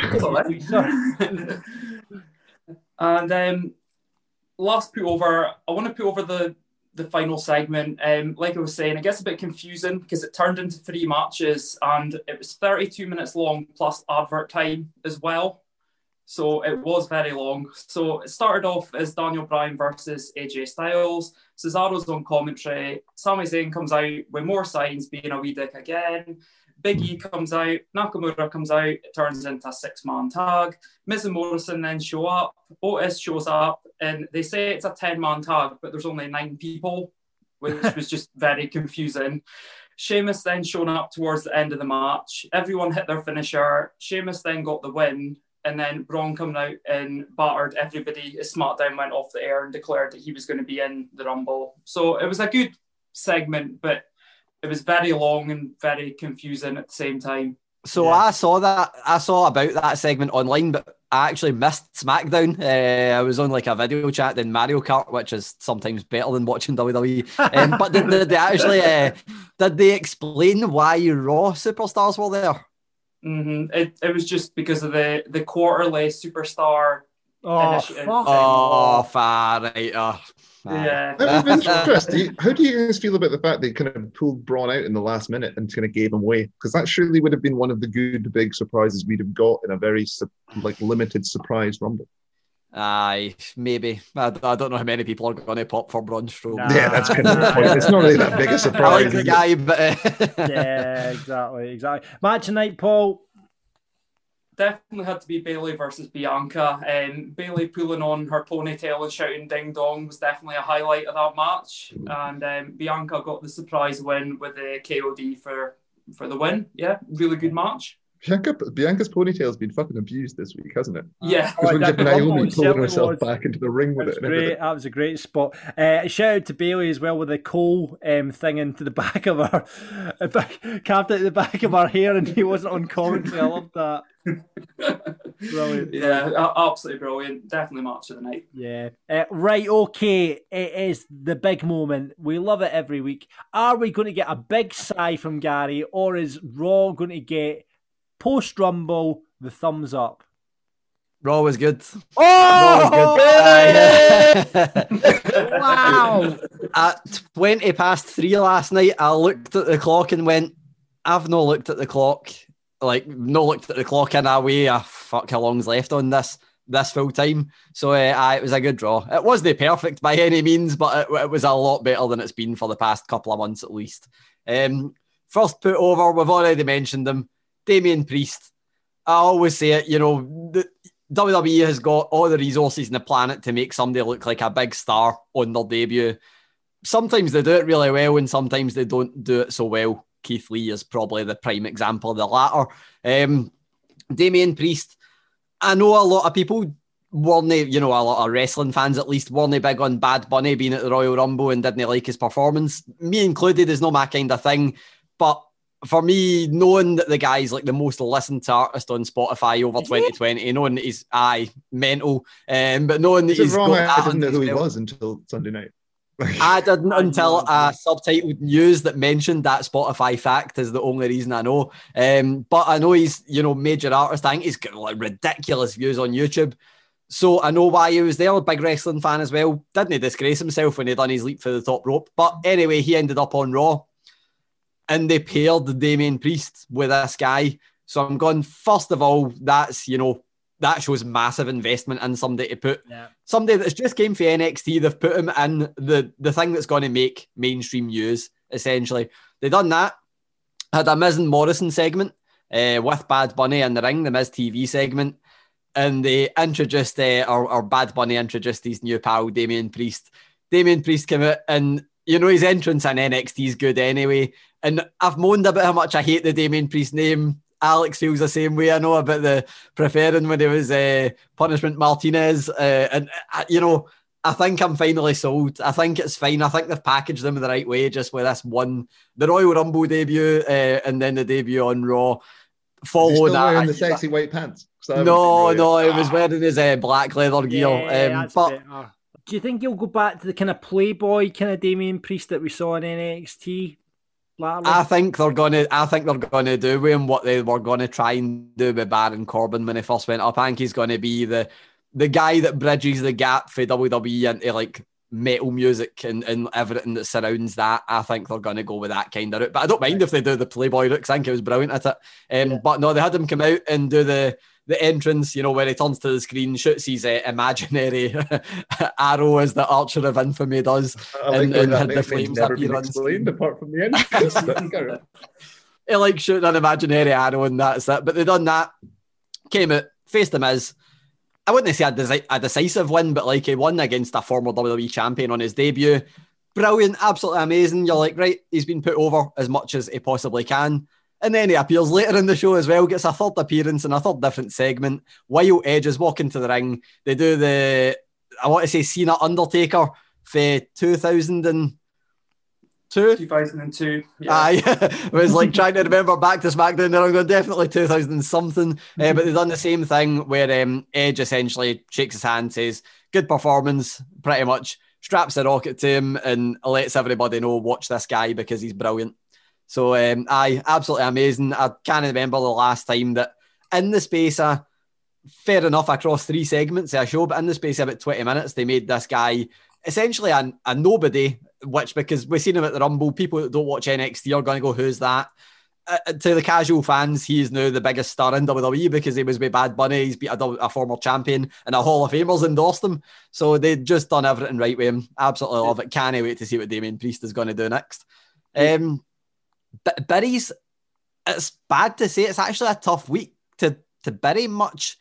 That's and um, last put over, I want to put over the the final segment. Um, like I was saying, it gets a bit confusing because it turned into three matches and it was 32 minutes long plus advert time as well. So it was very long. So it started off as Daniel Bryan versus AJ Styles. Cesaro's on commentary. Sami Zayn comes out with more signs being a wee dick again. Big hmm. E comes out. Nakamura comes out. It turns into a six man tag. Miz and Morrison then show up. Otis shows up, and they say it's a 10 man tag, but there's only nine people, which was just very confusing. Sheamus then shown up towards the end of the match. Everyone hit their finisher. Sheamus then got the win, and then Braun coming out and battered everybody. As SmackDown went off the air and declared that he was going to be in the Rumble. So it was a good segment, but it was very long and very confusing at the same time. So Yeah. I saw that I saw about that segment online, but I actually missed SmackDown. Uh, I was on like a video chat in Mario Kart, which is sometimes better than watching WWE. Um, but did, did they actually uh, did they explain why Raw superstars were there? hmm It, it was just because of the, the quarterly superstar. Oh, Initiative. fuck. Oh, far right. Oh, aye. Yeah. Out of interest, do you- how do you guys feel about the fact they kind of pulled Braun out in the last minute and kind of gave him away? Because that surely would have been one of the good big surprises we'd have got in a very like limited surprise rumble. Aye, maybe. I, I don't know how many people are going to pop for Braun Strowman. Nah. Yeah, that's kind of the point. It's not really that big a surprise. I like the guy, but yeah, exactly, exactly. Match tonight, Paul. Definitely had to be Bayley versus Bianca. Um, Bayley pulling on her ponytail and shouting ding dong was definitely a highlight of that match. And um, Bianca got the surprise win with the KOD for, for the win. Yeah, really good match. Bianca, Bianca's ponytail's been fucking abused this week, hasn't it? Yeah. Because when Oh, that Naomi Rumble pulling herself was. back into the ring with it great. everything. That was a great spot. Uh, shout out to Bayley as well with the coal um, thing into the back of her, carved out the back of her hair, and he wasn't on commentary. I love that. Brilliant. Yeah, absolutely brilliant. Definitely match of the night. Yeah. Uh, right. Okay. It is the big moment. We love it every week. Are we going to get a big sigh from Gary, or is Raw going to get post Rumble the thumbs up? Raw was good. Oh, was good. Aye. wow! At 20 past three last night, I looked at the clock and went, I've not looked at the clock like no looked at the clock in our way. Ah, fuck, how long's left on this? This full time, so uh, aye, it was a good draw. It wasn't perfect by any means, but it, it was a lot better than it's been for the past couple of months at least. Um, first put over, we've already mentioned them, Damien Priest. I always say it, you know, the, WWE has got all the resources in the planet to make somebody look like a big star on their debut. Sometimes they do it really well, and sometimes they don't do it so well. Keith Lee is probably the prime example of the latter. Um, Damien Priest, I know a lot of people weren't, you know, a lot of wrestling fans at least weren't big on Bad Bunny being at the Royal Rumble and didn't like his performance. Me included is not my kind of thing, but for me, knowing that the guy's like the most listened to artist on Spotify over 2020, knowing that he's aye mental, um, but knowing that Is he's wrong? I didn't know who he was until Sunday night. I didn't until a subtitled news that mentioned that Spotify fact is the only reason I know. Um, but I know he's you know major artist. I think he's got like ridiculous views on YouTube. So I know why he was there. A big wrestling fan as well. Didn't he disgrace himself when he done his leap for the top rope? But anyway, he ended up on Raw, and they paired the Damien Priest with this guy. So I'm going. First of all, that's you know that shows massive investment in somebody to put Yeah. somebody that's just came for NXT. They've put him in the the thing that's going to make mainstream news. Essentially, they done that. Had a Miz and Morrison segment uh, with Bad Bunny in the ring, the Miz TV segment, and they introduced uh, or, or Bad Bunny introduced his new pal Damien Priest. Damien Priest came out and. You know his entrance in NXT is good anyway, and I've moaned about how much I hate the Damien Priest name. Alex feels the same way. I know about the preferring when it was uh, Punishment Martinez, uh, and uh, you know I think I'm finally sold. I think it's fine. I think they've packaged them the right way, just with this one, the Royal Rumble debut, uh, and then the debut on Raw. Is he Follow that. wearing the sexy white pants? 'Cause no, no, Roy. it was wearing his uh, black leather gear. Yeah, um, but better. Do you think he'll go back to the kind of playboy kind of Damien Priest that we saw in NXT? Latterly? I think they're gonna. I think they're gonna do with him what they were gonna try and do with Baron Corbin when he first went up. I think he's gonna be the the guy that bridges the gap for WWE into like metal music and, and everything that surrounds that. I think they're gonna go with that kind of route. But I don't mind if they do the Playboy route. I think it was brilliant at it. Um, But no, they had him come out and do the the entrance. You know where he turns to the screen, shoots his uh, imaginary arrow as the Archer of Infamy does, I like and, and had the flames appear on explained apart from the entrance. But go on. he like shooting an imaginary arrow and that's it. But they done that, came out, faced him as I wouldn't say a, deci- a decisive win, but like he won against a former WWE champion on his debut. Brilliant, absolutely amazing. You're like, right, he's been put over as much as he possibly can. And then he appears later in the show as well, gets a third appearance in a third different segment. While Edge is walking to the ring, they do the, I want to say Cena Undertaker for 2002. 2002. Yeah. Aye, I was like trying to remember back to SmackDown. There, I'm going definitely 2000 something. Uh, but they've done the same thing where um, Edge essentially shakes his hand, says, "Good performance," pretty much, straps a rocket to him, and lets everybody know, "Watch this guy because he's brilliant." So, um, aye, absolutely amazing. I can't remember the last time that in the space fair enough across three segments of a show, but in the space of about 20 minutes, they made this guy essentially a, a nobody, which because we've seen him at the Rumble, people that don't watch NXT are going to go, who's that? Uh, to the casual fans, he is now the biggest star in WWE because he was with Bad Bunny. He's beat a, a former champion and a Hall of Famers endorsed him. So they've just done everything right with him. Absolutely love it. Can't wait to see what Damien Priest is going to do next. Um, but it's bad to say, it's actually a tough week to to bury much.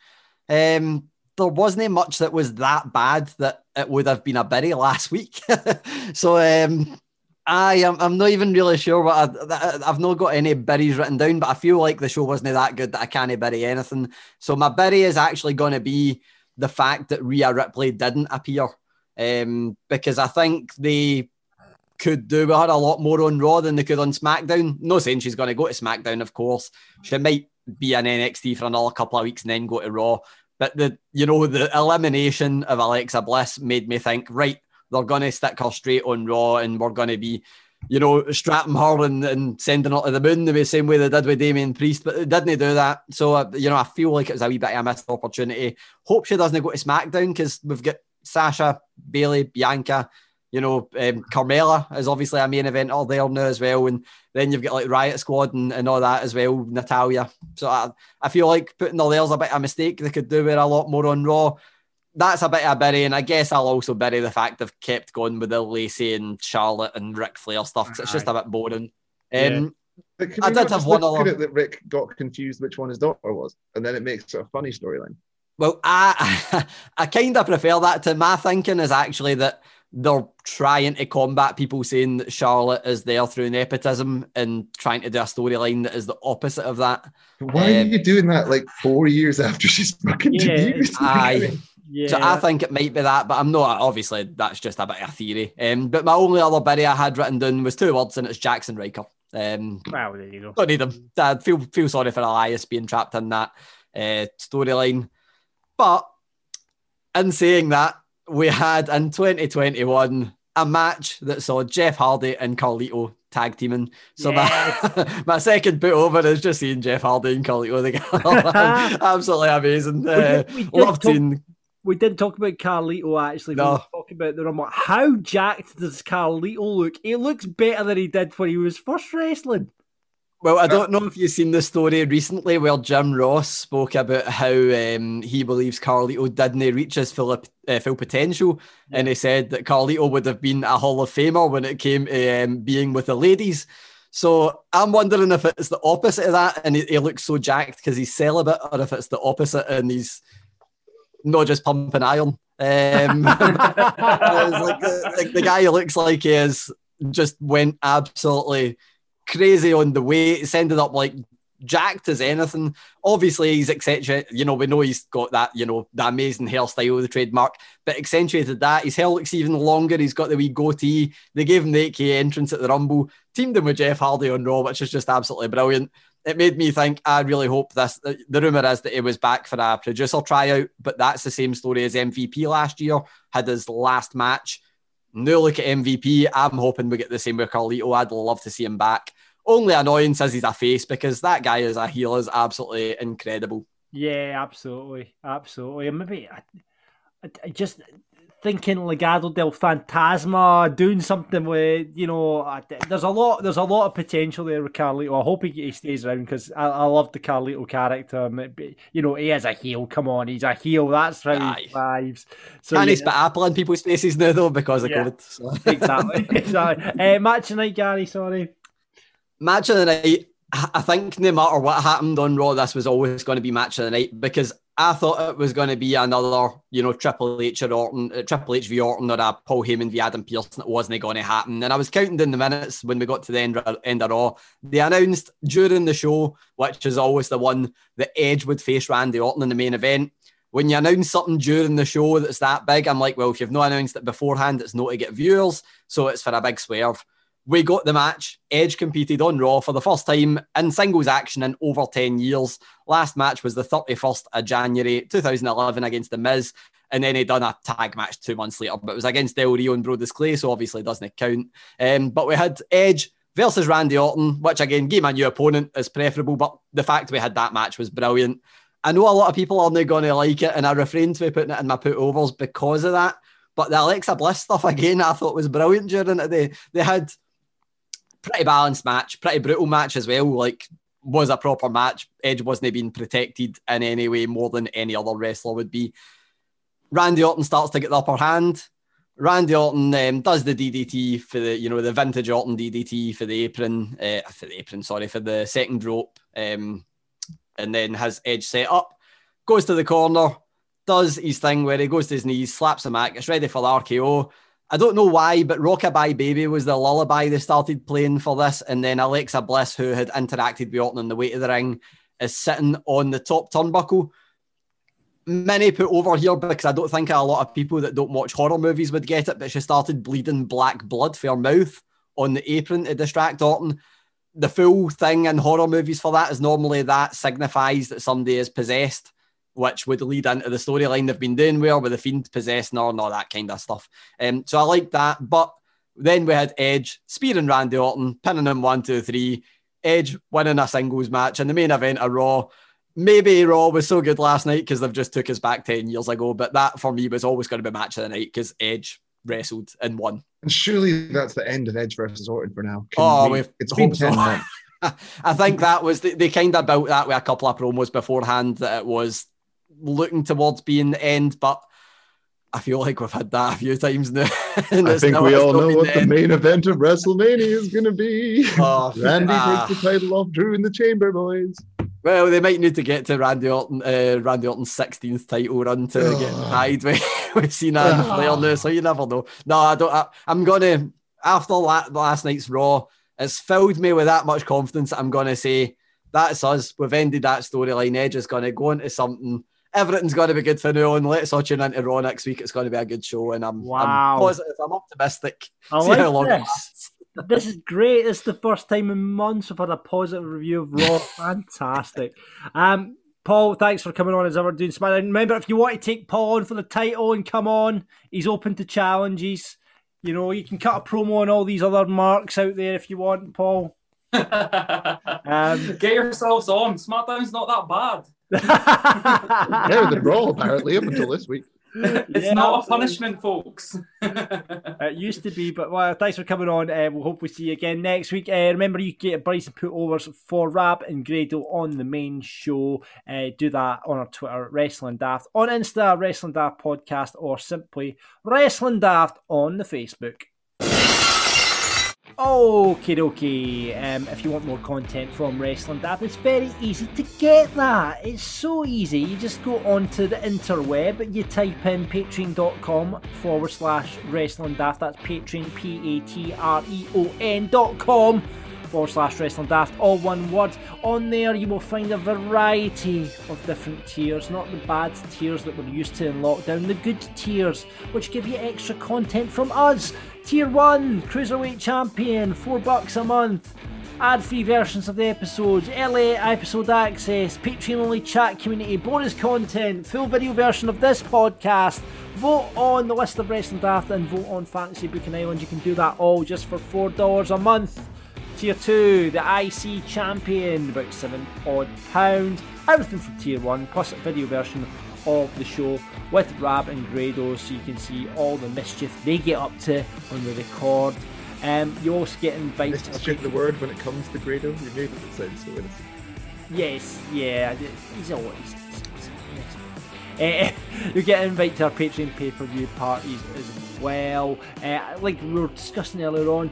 Um, there wasn't much that was that bad that it would have been a bury last week. so um, I am I'm not even really sure what I, I've not got any berries written down, but I feel like the show wasn't that good that I can't bury anything. So my berry is actually going to be the fact that Rhea Ripley didn't appear, um, because I think they could do with her a lot more on Raw than they could on SmackDown. No saying she's going to go to SmackDown, of course. She might be in NXT for another couple of weeks and then go to Raw. But the you know the elimination of Alexa Bliss made me think, right, they're going to stick her straight on Raw, and we're going to be, you know, strapping her and, and sending her to the moon the same way they did with Damien Priest. But they didn't they do that. So uh, you know, I feel like it was a wee bit of a missed opportunity. Hope she doesn't go to SmackDown because we've got Sasha, Bayley, Bianca, You know, um, Carmella is obviously a main event all there now as well, and then you've got like Riot Squad and, and all that as well, Natalya. So I, I feel like putting all there's a bit of a mistake. They could do with a lot more on Raw. That's a bit of a bury, and I guess I'll also bury the fact they've kept going with the Lacey and Charlotte and Ric Flair stuff. 'cause it's just a bit boring. Um, can I did have one other- that Ric got confused which one his daughter was, and then it makes it a funny storyline. Well, I I kind of prefer that to my thinking is actually that they're trying to combat people saying that Charlotte is there through nepotism and trying to do a storyline that is the opposite of that. But why are Um, you doing that like four years after she's fucking Yeah. debuted? Aye. Yeah. So I think it might be that, but I'm not. Obviously, that's just a bit of a theory. Um, but my only other biddy I had written down was two words, and it's Jaxson Ryker. Um, Wow, there you go. don't need him. I feel feel sorry for Elias being trapped in that uh, storyline. But in saying that, we had in 2021 a match that saw Jeff Hardy and Carlito tag teaming. So my, my second put over is just seeing Jeff Hardy and Carlito together. Absolutely amazing. Uh, did- we did love talk- seeing. We didn't talk about Carlito actually. We No. were talking about the Rumble. How jacked does Carlito look? He looks better than he did when he was first wrestling. Well, I don't know if you've seen the story recently where Jim Ross spoke about how um, he believes Carlito didn't reach his full, uh, full potential. And he said that Carlito would have been a Hall of Famer when it came to um, being with the ladies. So I'm wondering if it's the opposite of that and he, he looks so jacked because he's celibate or if it's the opposite and he's not just pumping iron. Um, like the, like the guy looks like he is just went absolutely crazy on the weight. It's ended up like jacked as anything. Obviously, he's accentuated. You know, we know he's got that. You know, the amazing hairstyle, the trademark, but accentuated that. His hair looks even longer. He's got the wee goatee. They gave him the AK entrance at the Rumble. Teamed him with Jeff Hardy on Raw, which is just absolutely brilliant. It made me think. I really hope this. The rumor is that he was back for a producer tryout, but that's the same story as MVP last year. Had his last match. No look at MVP. I'm hoping we get the same with Carlito. I'd love to see him back. Only annoyance is he's a face because that guy as a heel is absolutely incredible. Yeah, absolutely, absolutely. And maybe I, I, I just thinking Legado del Fantasma doing something with you know. I- There's a lot. There's a lot of potential there with Carlito. I hope he, he stays around because I, I love the Carlito character. be- You know, he is a heel. Come on, he's a heel. That's how Aye. he thrives. So Can yeah, he spit apple in people's faces now though because of Yeah. COVID? So. exactly, exactly. Uh, match tonight, Gary. Sorry. Match of the night. I think no matter what happened on Raw, this was always going to be match of the night because I thought it was going to be another, you know, Triple H or Orton, uh, Triple H v Orton or a Paul Heyman v Adam Pearce. It wasn't going to happen. And I was counting down the minutes when we got to the end, end of Raw. They announced during the show, which is always the one, that Edge would face Randy Orton in the main event. When you announce something during the show that's that big, I'm like, well, if you've not announced it beforehand, it's not to get viewers, so it's for a big swerve. We got the match. Edge competed on Raw for the first time in singles action in over 10 years. Last match was the 31st of January 2011 against The Miz. And then he done a tag match two months later, but it was against Del Rio and Brodus Clay, so obviously it doesn't count. Um, but we had Edge versus Randy Orton, which again, game a new opponent is preferable, but the fact we had that match was brilliant. I know a lot of people are not going to like it, and I refrained from putting it in my put overs because of that. But the Alexa Bliss stuff again, I thought was brilliant during the day. They had pretty balanced match, pretty brutal match as well. Like was a proper match. Edge wasn't being protected in any way more than any other wrestler would be. Randy Orton starts to get the upper hand. Randy Orton um, does the DDT for the, you know, the vintage Orton DDT for the apron, uh, for the apron, sorry, for the second rope, um, and then has Edge set up, goes to the corner, does his thing where he goes to his knees, slaps him back, gets ready for the RKO. I don't know why, but Rockabye Baby was the lullaby they started playing for this, and then Alexa Bliss, who had interacted with Orton on the way to the ring, is sitting on the top turnbuckle. Many put over here because I don't think a lot of people that don't watch horror movies would get it, but she started bleeding black blood for her mouth on the apron to distract Orton. The full thing in horror movies for that is normally that signifies that somebody is possessed, which would lead into the storyline they've been doing where with the fiend possessing her and all that kind of stuff. Um, so I like that. But then we had Edge spearing Randy Orton, pinning him one, two, three. Edge winning a singles match in the main event of Raw. Maybe Raw was so good last night because they've just took us back 10 years ago, but that for me was always going to be match of the night because Edge wrestled and won. And surely that's the end of Edge versus Orton for now. Can Oh, we- it's been hope so. 10 months. I think that was they, they kind of built that with a couple of promos beforehand that it was looking towards being the end, but I feel like we've had that a few times now. I think we all know what the end. main event of WrestleMania is going to be. Oh, Randy ah. takes the title off Drew in the Chamber, boys. Well, they might need to get to Randy Orton, uh, Randy Orton's 16th title run to get Ugh. tied with, with Cena and Ugh. Flair now, so you never know. No, I don't. I, I'm gonna after la- last night's Raw, it's filled me with that much confidence. I'm gonna say that's us. We've ended that storyline. Edge is gonna go into something. Everything's going to be good for now on. Let's all tune into Raw next week. It's going to be a good show, and I'm, Wow. I'm positive. I'm optimistic. I See like how long this. this is great. It's the first time in months we've had a positive review of Raw. Fantastic. Um, Paul, thanks for coming on as ever doing SmackDown. Remember, if you want to take Paul on for the title and come on, he's open to challenges. You know, you can cut a promo on all these other marks out there if you want, Paul. Um, Get yourselves on. SmackDown's not that bad. Yeah, the Raw apparently up until this week. It's Yeah, not a punishment, folks. It used to be, but well, thanks for coming on. Uh, we'll hopefully see you again next week. Uh, remember, you can get Bryson put-overs for Rab and Grado on the main show. Uh, do that on our Twitter, Wrestling Daft, on Insta, Wrestling Daft Podcast, or simply Wrestling Daft on the Facebook. Okay, okay. Um, if you want more content from Wrestling Daft, it's very easy to get that. It's so easy. You just go onto the interweb, you type in patreon.com forward slash Wrestling Daft. That's Patreon, P A T R E O N dot com forward slash Wrestling Daft, all one word. On there, you will find a variety of different tiers, not the bad tiers that we're used to in lockdown, the good tiers, which give you extra content from us. Tier 1, Cruiserweight Champion, 4 bucks a month. Ad free versions of the episodes, early episode access, Patreon only chat community, bonus content, full video version of this podcast. Vote on the list of Wrestling Daft and vote on Fantasy Booking Island. You can do that all just for $4 a month. Tier 2, the IC Champion, about 7 odd pounds. Everything from Tier 1, plus a video version of the show with Rab and Grado so you can see all the mischief they get up to when they record. Um, you also get invited Let's check the word when it comes to Grado. You made it sound so innocent. Yes, yeah, he's always. he's- he's- yes. Uh, you get invited to our Patreon pay per view parties as well. Uh, like we were discussing earlier on,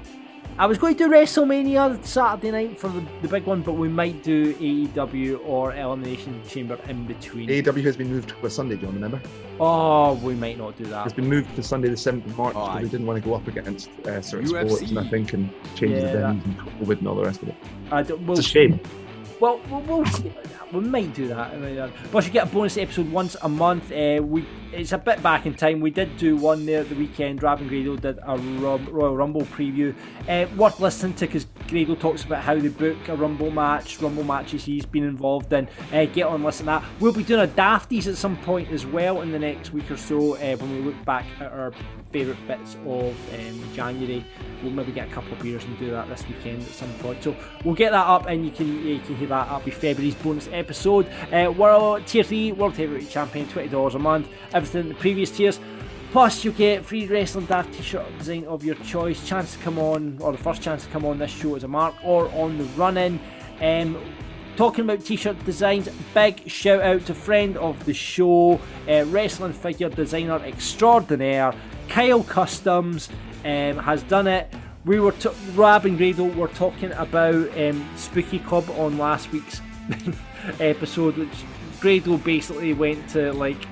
I was going to do WrestleMania Saturday night for the, the big one, but we might do AEW or Elimination Chamber in between. AEW has been moved to a Sunday, John, remember? oh, we might not do that. It's been moved to Sunday the 7th of March Oh, because aye. they didn't want to go up against uh, certain UFC. sports and I think and change Yeah, the venues and COVID and all the rest of it. I don't, we'll It's a shame. Well, we'll, we'll see about that. We might do that. Mean, uh, you get a bonus episode once a month. Uh, we it's a bit back in time. We did do one there the weekend. Rab Grado did a Rum- Royal Rumble preview. Uh, worth listening to because Grado talks about how they book a Rumble match, Rumble matches he's been involved in. Uh, get on, listen to that. We'll be doing a Dafties at some point as well in the next week or so uh, when we look back at our favourite bits of um, January. We'll maybe get a couple of beers and do that this weekend at some point. So we'll get that up, and you can you can hear That'll be February's bonus episode. Uh, World Tier Three World Heavyweight Champion, twenty dollars a month. Everything in the previous tiers. Plus, you get free wrestling daft t-shirt design of your choice. Chance to come on, or the first chance to come on this show as a mark, or on the run-in. Um, Talking about t-shirt designs, big shout out to friend of the show, uh, wrestling figure designer extraordinaire, Kyle Customs, um, has done it. We were t- Rab and Grado were talking about um, Spooky Club on last week's episode, which Grado basically went to like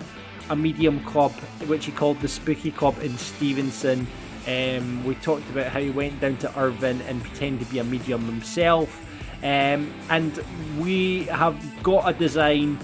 a medium club, which he called the Spooky Club in Stevenston. Um, we talked about how he went down to Irvine and pretended to be a medium himself. Um, and we have got a design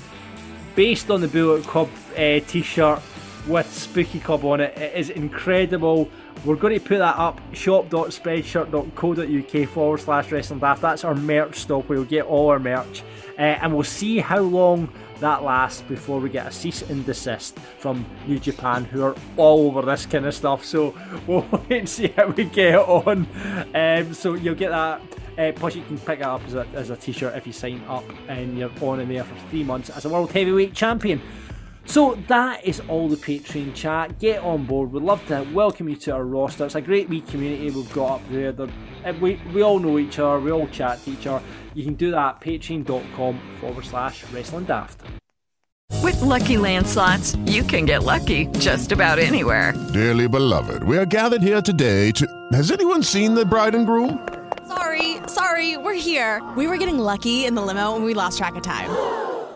based on the Bullet Club uh, t-shirt with Spooky Club on it. It is incredible. We're going to put that up shop.spreadshirt.co.uk forward slash wrestling daft. That's our merch stop we'll get all our merch. Uh, and we'll see how long that lasts before we get a cease and desist from New Japan, who are all over this kind of stuff. So we'll wait and see how we get on. Um, so you'll get that. Uh, plus, you can pick it up as a, as a t shirt if you sign up and you're on in there for three months as a World Heavyweight Champion. So that is all the Patreon chat. Get on board. We'd love to welcome you to our roster. It's a great wee community we've got up there. They're- uh, we, we all know each other. We all chat to each other. You can do that at patreon.com forward slash wrestling daft. With Lucky Land slots, you can get lucky just about anywhere. Dearly beloved, we are gathered here today to. Has anyone seen the bride and groom? Sorry, sorry, we're here. We were getting lucky in the limo and we lost track of time.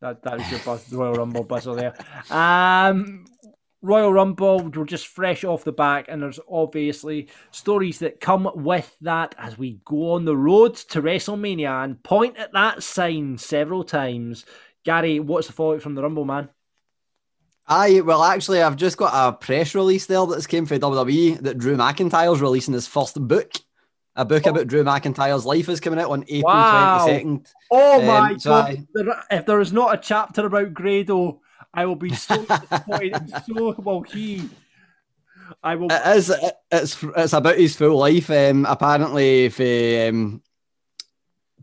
That, that was your Royal Rumble buzzer there. Um, Royal Rumble, we're just fresh off the back, and there's obviously stories that come with that as we go on the road to WrestleMania and point at that sign several times. Gary, what's the fallout from the Rumble, man? Aye, well, actually, I've just got a press release there that's came from WWE that Drew McIntyre's releasing his first book. A book about Drew McIntyre's life is coming out on April Wow. 22nd. Oh Um, my so god! I- There- if there is not a chapter about Grado, I will be so disappointed. so well, he. I will. It is. It's it's about his full life. Um, apparently, if he um,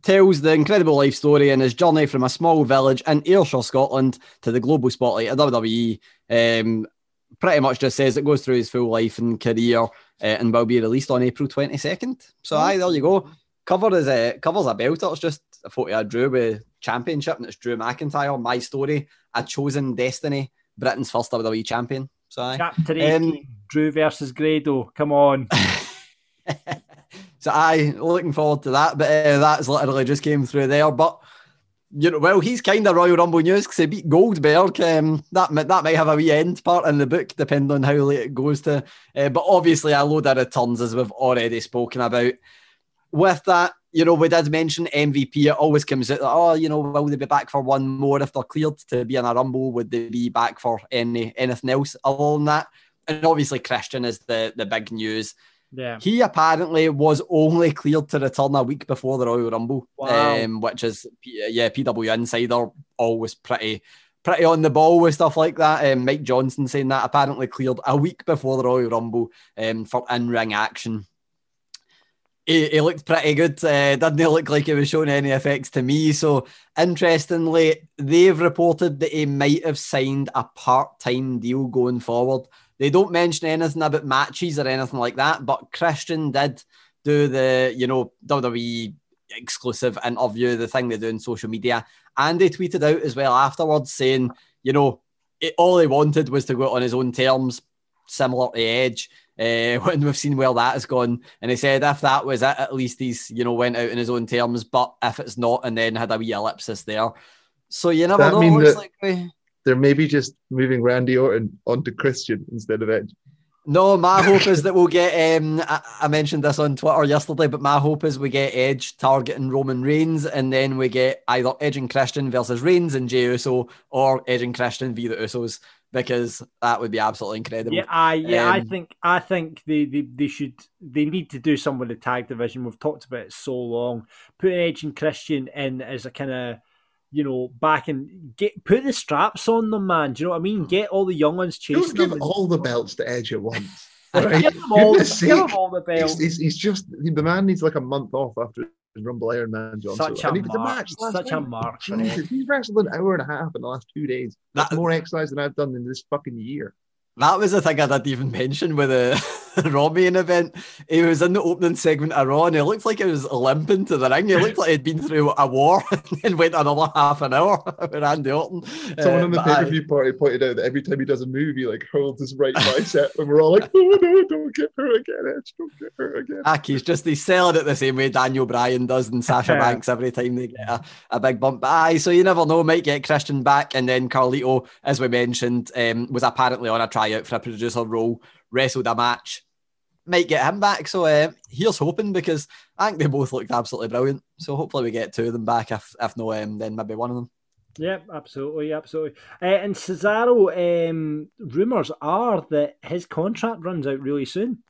tells the incredible life story and his journey from a small village in Ayrshire, Scotland, to the global spotlight at WWE. Um, pretty much just says it goes through his full life and career, uh, and will be released on April twenty second. So, aye, there you go. Cover is a covers a belter. It's just a photo of Drew with championship, and it's Drew McIntyre. My story: a chosen destiny, Britain's first WWE champion. So, aye. Chapter 18, Um, Drew versus Grado. Come on. So I looking forward to that, but uh, that's literally just came through there. But you know, well, he's kind of Royal Rumble news because he beat Goldberg. Um, that that might have a wee end part in the book, depending on how late it goes to. Uh, but obviously, a load of returns as we've already spoken about. With that, you know, we did mention MVP. It always comes out that oh, you know, will they be back for one more if they're cleared to be in a Rumble? Would they be back for any anything else other than that? And obviously, Christian is the the big news. Yeah. He apparently was only cleared to return a week before the Royal Rumble, Wow. um, which is yeah, PW Insider always pretty pretty on the ball with stuff like that. Um, Mike Johnson saying that apparently cleared a week before the Royal Rumble um, for in ring action. He, he looked pretty good. Uh, didn't he look like he was showing any effects to me? So interestingly, they've reported that he might have signed a part-time deal going forward. They don't mention anything about matches or anything like that, but Christian did do the, you know, WWE exclusive interview, the thing they do on social media. And they tweeted out as well afterwards saying, you know, it, all he wanted was to go on his own terms, similar to Edge. Uh, when we've seen where that has gone, and he said if that was it, at least he's you know went out in his own terms. But if it's not, and then had a wee ellipsis there, so you never know. Looks that like we, they're maybe just moving Randy Orton onto Christian instead of Edge? No, my hope is that we'll get. Um, I, I mentioned this on Twitter yesterday, but my hope is we get Edge targeting Roman Reigns, and then we get either Edge and Christian versus Reigns and Jey Uso, or Edge and Christian via the Usos, because that would be absolutely incredible. Yeah, I yeah, I Um, think I think they, they they should they need to do some with the tag division. We've talked about it so long. Putting Edge and Christian in as a kind of you know back and get put the straps on them, man. Do you know what I mean? Hmm. Get all the young ones chasing Don't give them. and- all the belts to Edge at once. Give them all- give them all the belts. He's, he's, he's just the man needs like a month off after his Rumble Iron Man John. Such Cena. a And he was mark. match Such a night. mark for Jesus, he's wrestled an hour and a half in the last two days. That's more exercise than I've done in this fucking year. That was the thing I didn't even mention with the Raw main event. He was in the opening segment of Raw and he looked like he was limping to the ring. He looked like he'd been through a war and then went another half an hour with Randy Orton. Someone Uh, in the but pay per view party pointed out that every time he does a move, he like holds his right bicep, and we're all like, "Oh no, don't get her again, Edge! Don't get her again." Heck, he's just he's selling it the same way Daniel Bryan does and Sasha Banks every time they get a, a big bump. But aye, so you never know, might get Christian back, and then Carlito, as we mentioned, um, was apparently on a tryout for a producer role, wrestled a match, might get him back. So uh, here's hoping because I think they both looked absolutely brilliant. So hopefully we get two of them back. If if no, um, then maybe one of them. Yeah, absolutely, absolutely. Uh, and Cesaro, um, rumors are that his contract runs out really soon.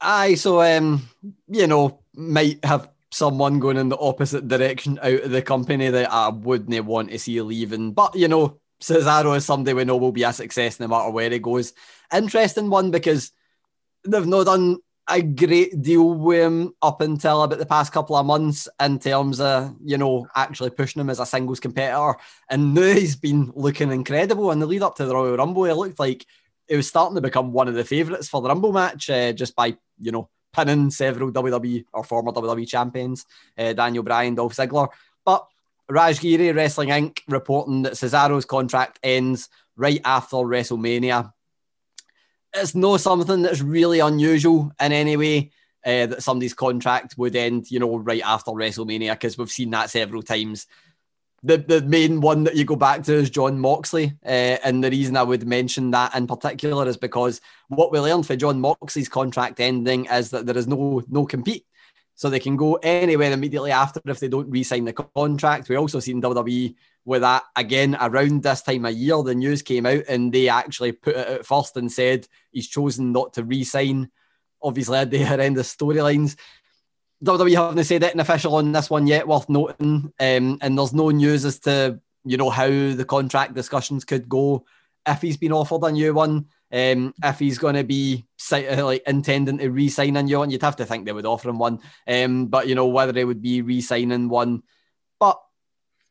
Aye, so um, you know, might have someone going in the opposite direction out of the company that I wouldn't want to see leaving. But you know, Cesaro is somebody we know will be a success no matter where he goes. Interesting one because they've not done a great deal with him up until about the past couple of months in terms of, you know, actually pushing him as a singles competitor. And now he's been looking incredible in the lead up to the Royal Rumble. It looked like it was starting to become one of the favourites for the Rumble match uh, just by, you know, pinning several WWE or former WWE champions, uh, Daniel Bryan, Dolph Ziggler. But Raj Giri, Wrestling Inc., reporting that Cesaro's contract ends right after WrestleMania it's no something that's really unusual in any way uh, that somebody's contract would end, you know, right after WrestleMania, because we've seen that several times. The, the main one that you go back to is Jon Moxley. Uh, and the reason I would mention that in particular is because what we learned for Jon Moxley's contract ending is that there is no no compete. So they can go anywhere immediately after if they don't re-sign the contract. We also seen WWE with that again around this time of year. The news came out and they actually put it out first and said he's chosen not to re-sign. Obviously, they had the horrendous storylines. WWE haven't said anything official on this one yet, worth noting. Um, and there's no news as to you know how the contract discussions could go if he's been offered a new one. Um, if he's going to be like intending to re-sign a new one, you'd have to think they would offer him one. Um, but you know whether they would be re-signing one, but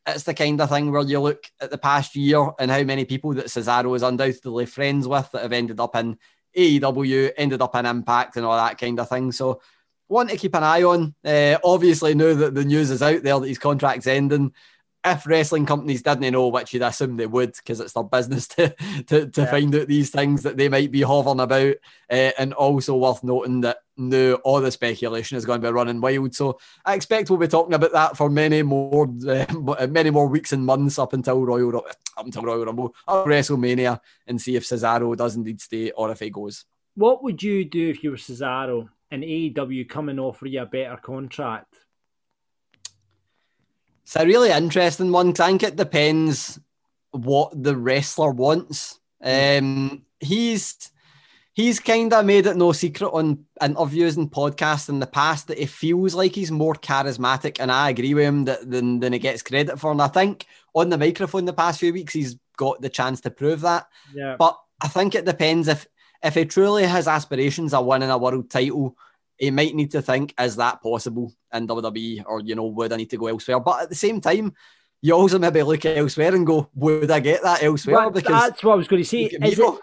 it's the kind of thing where you look at the past year and how many people that Cesaro is undoubtedly friends with that have ended up in AEW, ended up in Impact, and all that kind of thing. So, one to keep an eye on. Uh, obviously, now that the news is out there that his contract's ending, if wrestling companies didn't know, which you'd assume they would, because it's their business to to, to yeah. find out these things that they might be hovering about, uh, and also worth noting that no, all the speculation is going to be running wild. So I expect we'll be talking about that for many more, uh, many more weeks and months up until Royal up until Royal Rumble, up WrestleMania, and see if Cesaro does indeed stay or if he goes. What would you do if you were Cesaro and AEW come and offer you a better contract? It's a really interesting one. I think it depends what the wrestler wants. Um, he's he's kind of made it no secret on interviews and podcasts in the past that he feels like he's more charismatic, and I agree with him that than, than he gets credit for. And I think on the microphone the past few weeks he's got the chance to prove that. Yeah. But I think it depends if if he truly has aspirations of winning a world title he might need to think, is that possible in WWE or, you know, would I need to go elsewhere? But at the same time, you also maybe look elsewhere and go, would I get that elsewhere? Well, because that's what I was going to say. It,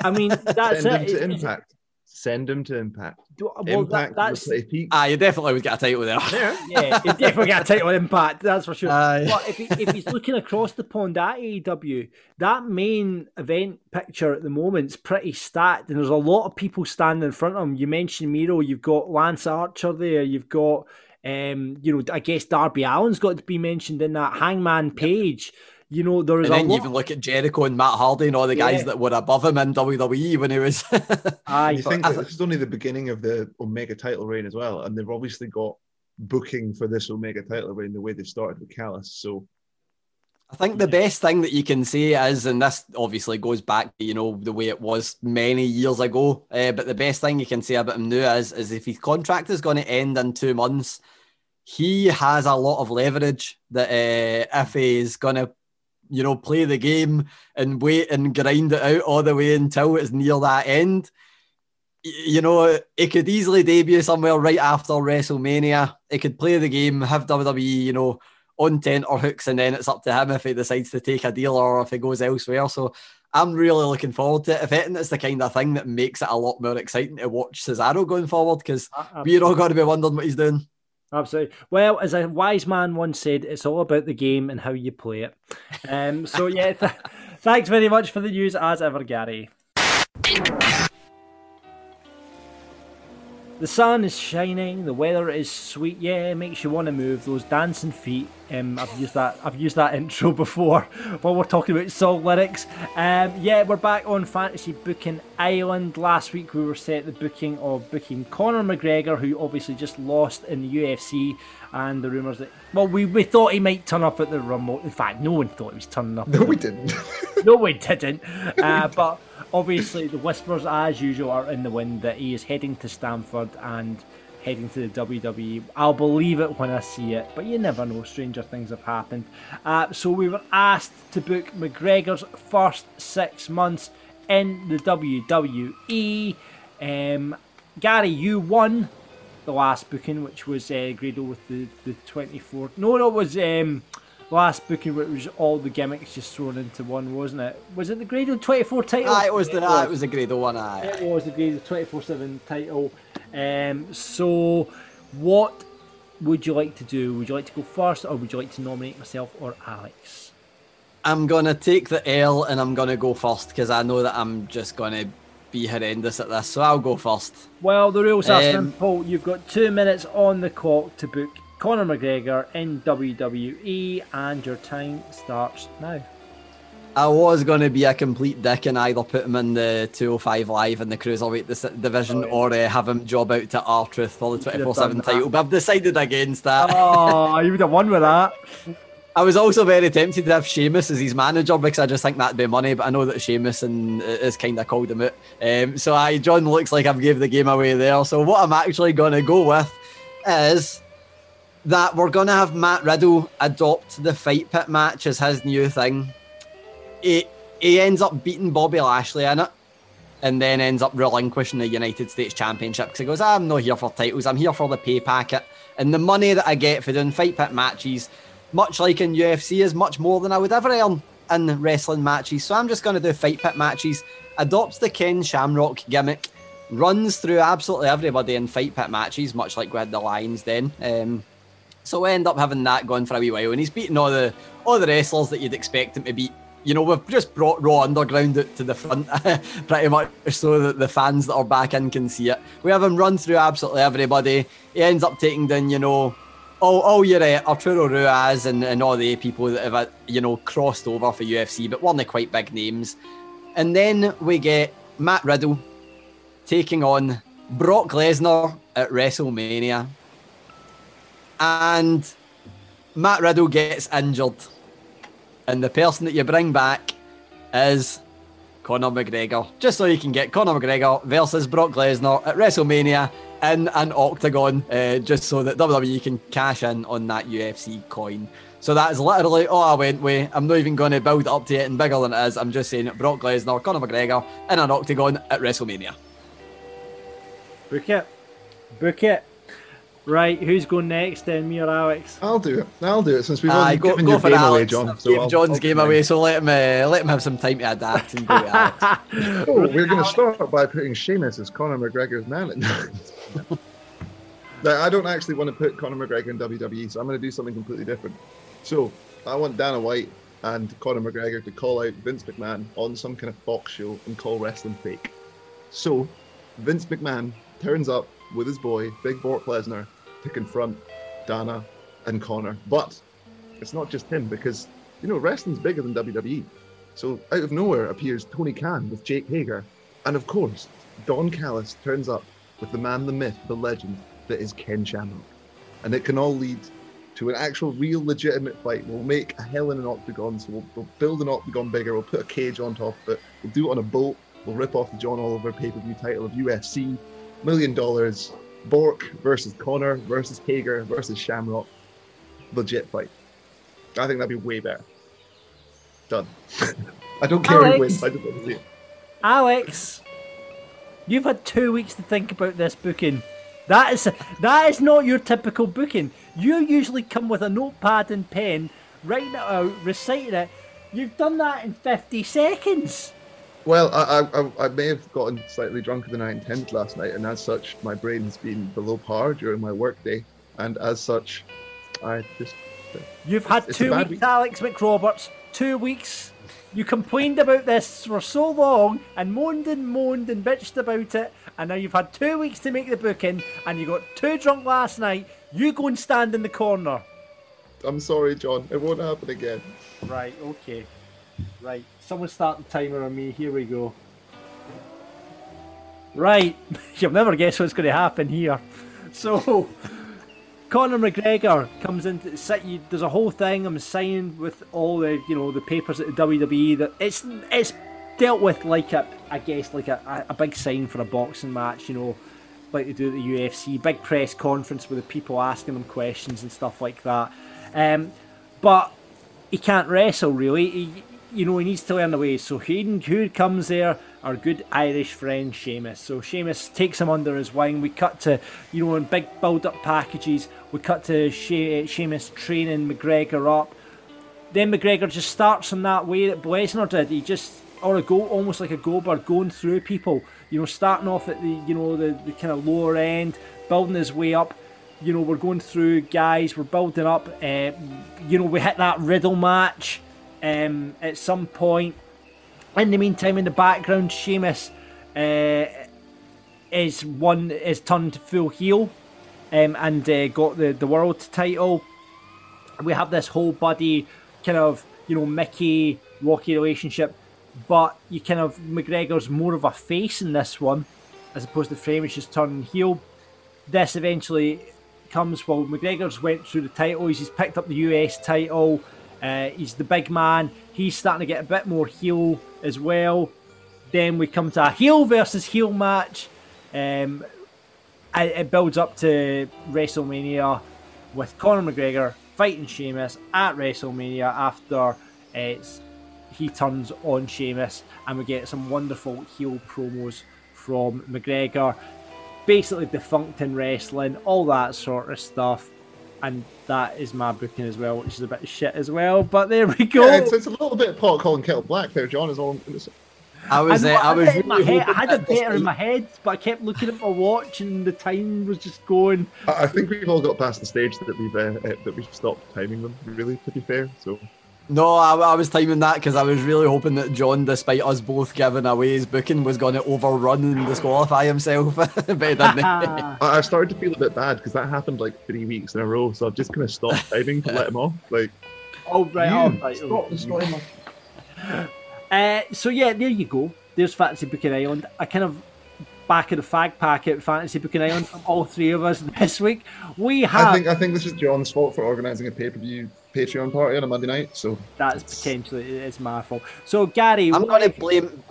I mean, that's it. Him to Impact. Send him to Impact. Well, Impact that, that's ah, you definitely would get a title there. yeah, you definitely get a title Impact. That's for sure. Uh, but if, he, if he's looking across the pond at AEW, that main event picture at the moment is pretty stacked, and there's a lot of people standing in front of him. You mentioned Miro, you've got Lance Archer there, you've got. Um, you know, I guess Darby Allin's got to be mentioned in that. Hangman Page, you know, there is. And then you even look at Jericho and Matt Hardy and all the guys yeah. that were above him in WWE when he was. I think th- this is only the beginning of the Omega title reign as well, and they've obviously got booking for this Omega title reign the way they've started with Callis. So, I think the best thing that you can say is, and this obviously goes back you know the way it was many years ago, uh, but the best thing you can say about him now is, is if his contract is going to end in two months, he has a lot of leverage that uh, if he is going to you know, play the game and wait and grind it out all the way until it's near that end. You know, it could easily debut somewhere right after WrestleMania. It could play the game, have WWE, you know, on tent or hooks, and then it's up to him if he decides to take a deal or if he goes elsewhere. So I'm really looking forward to it. If anything, it's the kind of thing that makes it a lot more exciting to watch Cesaro going forward because uh-uh. we're all going to be wondering what he's doing. Absolutely. Well, as a wise man once said, it's all about the game and how you play it. Um, so, yeah, th- thanks very much for the news as ever, Gary. The sun is shining, the weather is sweet. Yeah, it makes you want to move those dancing feet. Um, I've used that. I've used that intro before while we're talking about song lyrics. Um, yeah, we're back on Fantasy Booking Island. Last week we were set the booking of booking Conor McGregor, who obviously just lost in the UFC, and the rumours that well, we, we thought he might turn up at the Rumble. In fact, no one thought he was turning up. No, we didn't. no, we didn't. Uh, but obviously, the whispers, as usual, are in the wind that he is heading to Stamford and heading to the WWE. I'll believe it when I see it, but you never know. Stranger things have happened. Uh, so we were asked to book McGregor's first six months in the WWE. Um, Gary, you won the last booking, which was uh, Grado with the, the 24th. No, no, it was um, last booking where it was all the gimmicks just thrown into one, wasn't it? Was it the Grado 24 title? Ah, it was the ah, it was the Grado one. Aye. It was the Grado 24 7 title. Um, so, what would you like to do? Would you like to go first, or would you like to nominate myself or Alex? I'm gonna take the L and I'm gonna go first because I know that I'm just gonna be horrendous at this, so I'll go first. Well, the rules are Um, simple. You've got two minutes on the clock to book Conor McGregor in WWE, and your time starts now. I was going to be a complete dick and either put him in the 205 live in the cruiserweight division or uh, have him job out to R Truth for the 24 7 title, but I've decided against that. Oh, you would have won with that. I was also very tempted to have Sheamus as his manager because I just think that'd be money, but I know that Sheamus and is kind of called him out. Um, so I, John looks like I've gave the game away there. So what I'm actually going to go with is that we're going to have Matt Riddle adopt the fight pit match as his new thing. He, he ends up beating Bobby Lashley in it and then ends up relinquishing the United States Championship because he goes, I'm not here for titles, I'm here for the pay packet. And the money that I get for doing fight pit matches, much like in UFC, is much more than I would ever earn in wrestling matches. So I'm just going to do fight pit matches, adopts the Ken Shamrock gimmick, runs through absolutely everybody in fight pit matches, much like we had the Lions then. Um, so we end up having that going for a wee while, and he's beating all the all the wrestlers that you'd expect him to beat. You know, we've just brought Raw Underground to the front, pretty much so that the fans that are back in can see it. We have him run through absolutely everybody. He ends up taking down, you know, all, all your uh, Arturo Ruas and, and all the people that have, uh, you know, crossed over for UFC, but weren't quite big names. And then we get Matt Riddle taking on Brock Lesnar at WrestleMania. And Matt Riddle gets injured. And the person that you bring back is Conor McGregor. Just so you can get Conor McGregor versus Brock Lesnar at WrestleMania in an octagon, uh, just so that WWE can cash in on that UFC coin. So that is literally all I went with. I'm not even going to build up to it and bigger than it is. I'm just saying Brock Lesnar, Conor McGregor in an octagon at WrestleMania. Book it. Book it. Right, who's going next then, me or Alex? I'll do it. I'll do it since we've Aye, already go, given go your for game away, Alex. John. I've So I'll- John's I'll game do away, so let him uh, let him have some time to adapt and go with Alex. Oh, we're going to start by putting Sheamus as Conor McGregor's man at night. now, I don't actually want to put Conor McGregor in WWE, so I'm going to do something completely different. So, I want Dana White and Conor McGregor to call out Vince McMahon on some kind of Fox show and call wrestling fake. So, Vince McMahon turns up with his boy, Big Brock Lesnar, to confront Dana and Conor. But it's not just him because, you know, wrestling's bigger than WWE. So out of nowhere appears Tony Khan with Jake Hager. And of course, Don Callis turns up with the man, the myth, the legend that is Ken Shamrock. And it can all lead to an actual, real, legitimate fight. We'll make a hell in an octagon, so we'll, we'll build an octagon bigger, we'll put a cage on top of it, we'll do it on a boat, we'll rip off the John Oliver pay per view title of UFC, million dollars, Bork versus Conor versus Hager versus Shamrock. Legit fight. I think that'd be way better. Done. I don't care who Alex. wins. I just want to see it. Alex, you've had two weeks to think about this booking. That is that is not your typical booking. You usually come with a notepad and pen, writing it out, reciting it. You've done that in fifty seconds. Well, I, I, I- may have gotten slightly drunker than I intended last night, and as such, my brain has been below par during my workday, and as such, I just. You've had It's two bad weeks, week. Alex McRoberts. Two weeks. You complained about this for so long and moaned and moaned and bitched about it, and now you've had two weeks to make the booking, and you got too drunk last night. You go and stand in the corner. I'm sorry, John. It won't happen again. Right, okay. Right. Someone start the timer on me. Here we go. Right. You'll never guess what's going to happen here. So, Conor McGregor comes into sit. You, there's a whole thing. I'm signing with all the you know the papers at the WWE. That it's it's dealt with like a I guess like a, a big sign for a boxing match. You know, like they do at the UFC. Big press conference with the people asking them questions and stuff like that. Um, but he can't wrestle really. He, you know, he needs to learn the way. So Hayden, who comes there? Our good Irish friend Sheamus. So Sheamus takes him under his wing. We cut to, you know, in big build-up packages. We cut to she- Sheamus training McGregor up. Then McGregor just starts in that way that Blesner did. He just, or a go, almost like a Goldberg, going through people. You know, starting off at the, you know, the, the kind of lower end, building his way up. You know, we're going through guys. We're building up. Uh, you know, we hit that Riddle match um, at some point. In the meantime, in the background, Sheamus uh, is one is turned full heel um, and uh, got the the world title. We have this whole buddy kind of you know Mickey Rocky relationship, but you kind of McGregor's more of a face in this one, as opposed to Framish just turning heel. This eventually comes while McGregor's went through the titles. He's picked up the US title. Uh, he's the big man. He's starting to get a bit more heel as well. Then we come to a heel versus heel match. Um, it, builds up to WrestleMania with Conor McGregor fighting Sheamus at WrestleMania after uh, he turns on Sheamus, and we get some wonderful heel promos from McGregor. Basically, defunct in wrestling, all that sort of stuff and that is my booking as well, which is a bit of shit as well. But there we go. Yeah, it's, it's a little bit pot calling kettle black there, John. Is all. I was, I, uh, I was had it in my head. I had hoping it better in my head, but I kept looking at my watch, and the time was just going. I I think we've all got past the stage that we've uh, uh, that we've stopped timing them. Really, to be fair. So No, I, I was timing that because I was really hoping that John, despite us both giving away his booking, was going to overrun and disqualify himself. but he didn't. I, I've started to feel a bit bad because that happened like three weeks in a row. So I've just kind of stopped timing to let him off. Like, Oh right, You oh, right. stop destroying my Uh, so yeah, there you go. There's Fantasy Booking Island. I kind of back of the fag packet Fantasy Booking Island from all three of us this week. We have I think I think this is John's fault for organising a pay per view Patreon party on a Monday night. So that's potentially it's my fault. So Gary, I'm going to blame.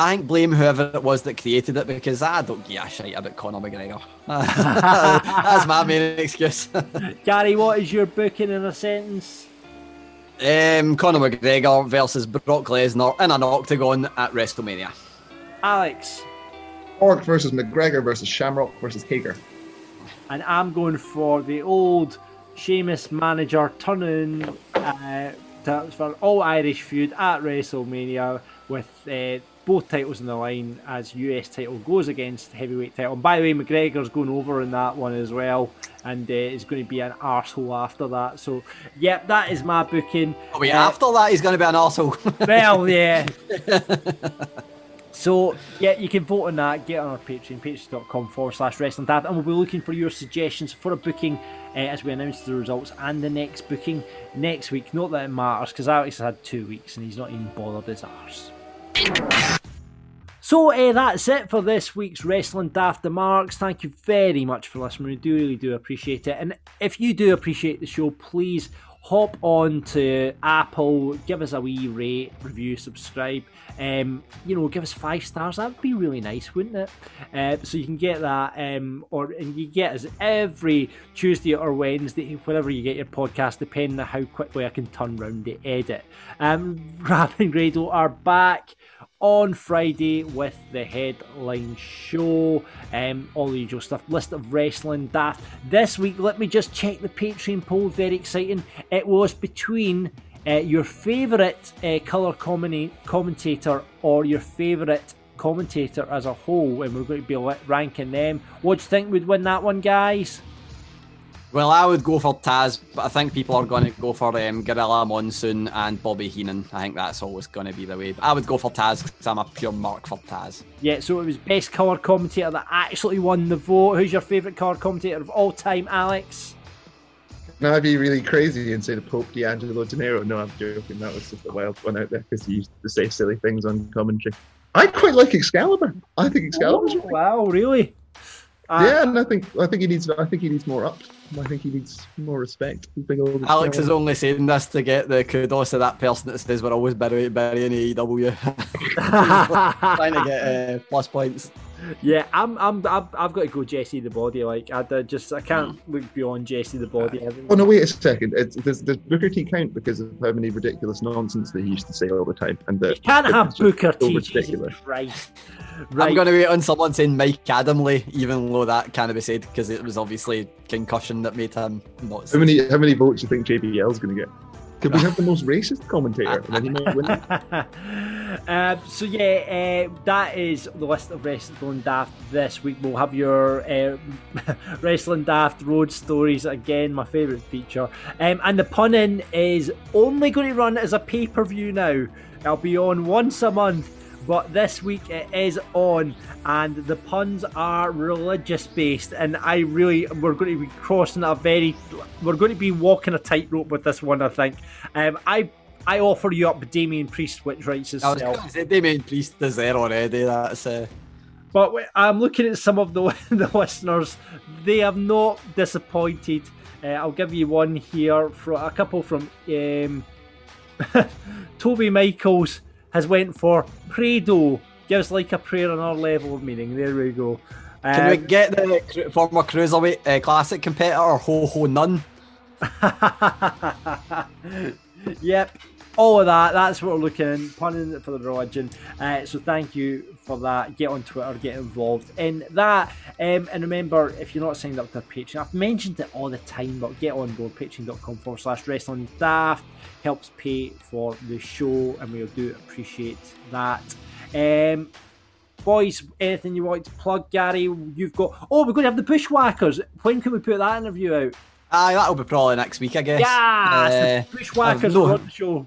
I think blame whoever it was that created it because I don't give a shit about Conor McGregor. That's my main excuse. Gary, what is your booking in a sentence? um, Conor McGregor versus Brock Lesnar in an octagon at WrestleMania. Alex, Orc versus McGregor versus Shamrock versus Hager. and I'm going for the old Sheamus manager turning uh, to, for all Irish feud at WrestleMania with uh, both titles in the line as US title goes against heavyweight title. And by the way, McGregor's going over in that one as well, and uh, is going to be an arsehole after that. So, yep, that is my booking. Oh, wait, Uh, after that, he's going to be an arsehole. well, yeah. So, yeah, you can vote on that. Get on our Patreon, patreon.com forward slash wrestling daft, and we'll be looking for your suggestions for a booking uh, as we announce the results and the next booking next week. Not that it matters because Alex has had two weeks and he's not even bothered his arse. So uh, that's it for this week's Wrestling After Marks. Thank you very much for listening. We do really do appreciate it. And if you do appreciate the show, please hop on to Apple, give us a wee rate, review, subscribe. Um, you know, give us five stars. That would be really nice, wouldn't it? Uh, so you can get that, um, or and you get us every Tuesday or Wednesday, whenever you get your podcast, depending on how quickly I can turn round the edit. Um, Rab and Grado are back on Friday with the headline show, um, all the usual stuff, list of wrestling daft. This week, let me just check the Patreon poll, very exciting. It was between uh, your favourite uh, colour commenta- commentator or your favourite commentator as a whole, and we're going to be ranking them. What do you think would win that one, guys? well, I would go for Taz, but I think people are going to go for um, Gorilla Monsoon and Bobby Heenan. I think that's always going to be the way. But I would go for Taz because I'm a pure mark for Taz. Yeah, so it was best colour commentator that actually won the vote. Who's your favourite colour commentator of all time, Alex? Now I'd be really crazy and say the Pope D'Angelo Dinero. No, I'm joking. That was just a wild one out there because he used to say silly things on commentary. I quite like Excalibur. I think Excalibur's Oh, wow, really? Uh, yeah, and I think I think he needs I think he needs more up. I think he needs more respect. I think all the Alex is only saying this to get the kudos of that person that says we're always bury, burying AEW. Trying to get uh, plus points. Yeah, I'm, I'm, I'm, I've got to go Jesse the Body. Like, I I just, I can't hmm. look beyond Jesse the Body. Uh, I think- Oh no! Wait a second. It's, does, does Booker T count because of how many ridiculous nonsense that he used to say all the time? And that You can't have was Booker so T. Jesus ridiculous. right. I'm going to wait on someone saying Mike Adamle, even though that can't be said because it was obviously concussion that made him not. How many how many votes do you think JBL is going to get? Could we have the most racist commentator? And then he might win. Um, so yeah, uh, that is the list of Wrestling Daft this week. We'll have your uh, Wrestling Daft Road Stories again, my favourite feature. Um, and the punning is only going to run as a pay per view now. It'll be on once a month, but this week it is on, and the puns are religious based. And I really, we're going to be crossing a very, we're going to be walking a tightrope with this one. I think. Um, I I offer you up Damien Priest, which writes I was itself. say Damien Priest is there already. That's uh, But I'm looking at some of the the listeners; they have not disappointed. Uh, I'll give you one here for a couple from um, Toby Michaels has went for Prado. Gives like a prayer another level of meaning. There we go. Can we Um, get the former cruiserweight uh, classic competitor Ho Ho Nun? yep, all of that. That's what we're looking punning for the religion. Uh, so thank you for that. Get on Twitter, get involved in that. Um, and remember, if you're not signed up to Patreon, I've mentioned it all the time, but get on board patreon.com forward slash wrestling daft. Helps pay for the show, and we do appreciate that. Um, boys, anything you want to plug, Gary? You've got. Oh, we're going to have the Bushwhackers. When can we put that interview out? Aye, that'll be probably next week, I guess. Yeah, Uh, Bushwhackers no- on the show.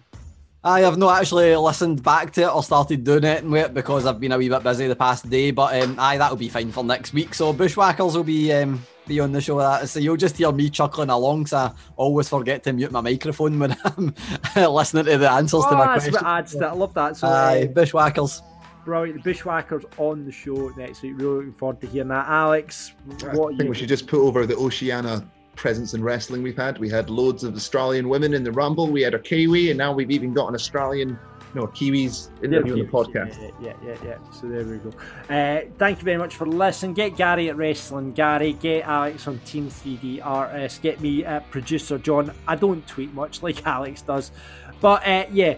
I have not actually listened back to it or started doing it with it because I've been a wee bit busy the past day. But um, aye, that'll be fine for next week. So Bushwhackers will be um, be on the show. That so you'll just hear me chuckling along. So I always forget to mute my microphone when I'm listening to the answers to Oh, my that's questions. what adds to it. I love that. So, Aye, uh, Bushwhackers. brilliant. The Bushwhackers on the show next week. Really looking forward to hearing that. Alex, I what are think you? we should just put over the Oceania presence in wrestling we've had. We had loads of Australian women in the Rumble. We had a Kiwi, and now we've even got an Australian, no, Kiwis interview on the podcast. Yeah, yeah, yeah, yeah. So there we go. Uh, thank you very much for listening. Get Gary at Wrestling Gary. Get Alex on Team 3D Artist. Get me at Producer John. I don't tweet much like Alex does, but uh, yeah.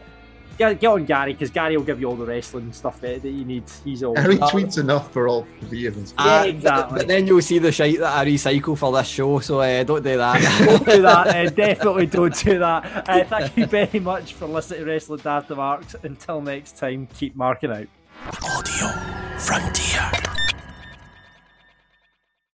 Get, get on Gary because Gary will give you all the wrestling stuff that, that you need. He's all Harry tweets enough for all three of us. Yeah, Uh, exactly. But, but then you'll see the shite that I recycle for this show. So uh, don't do that. don't do that. Uh, definitely don't do that. Uh, thank you very much for listening to Wrestling After Marks. Until next time, keep marking out. Audio Frontier.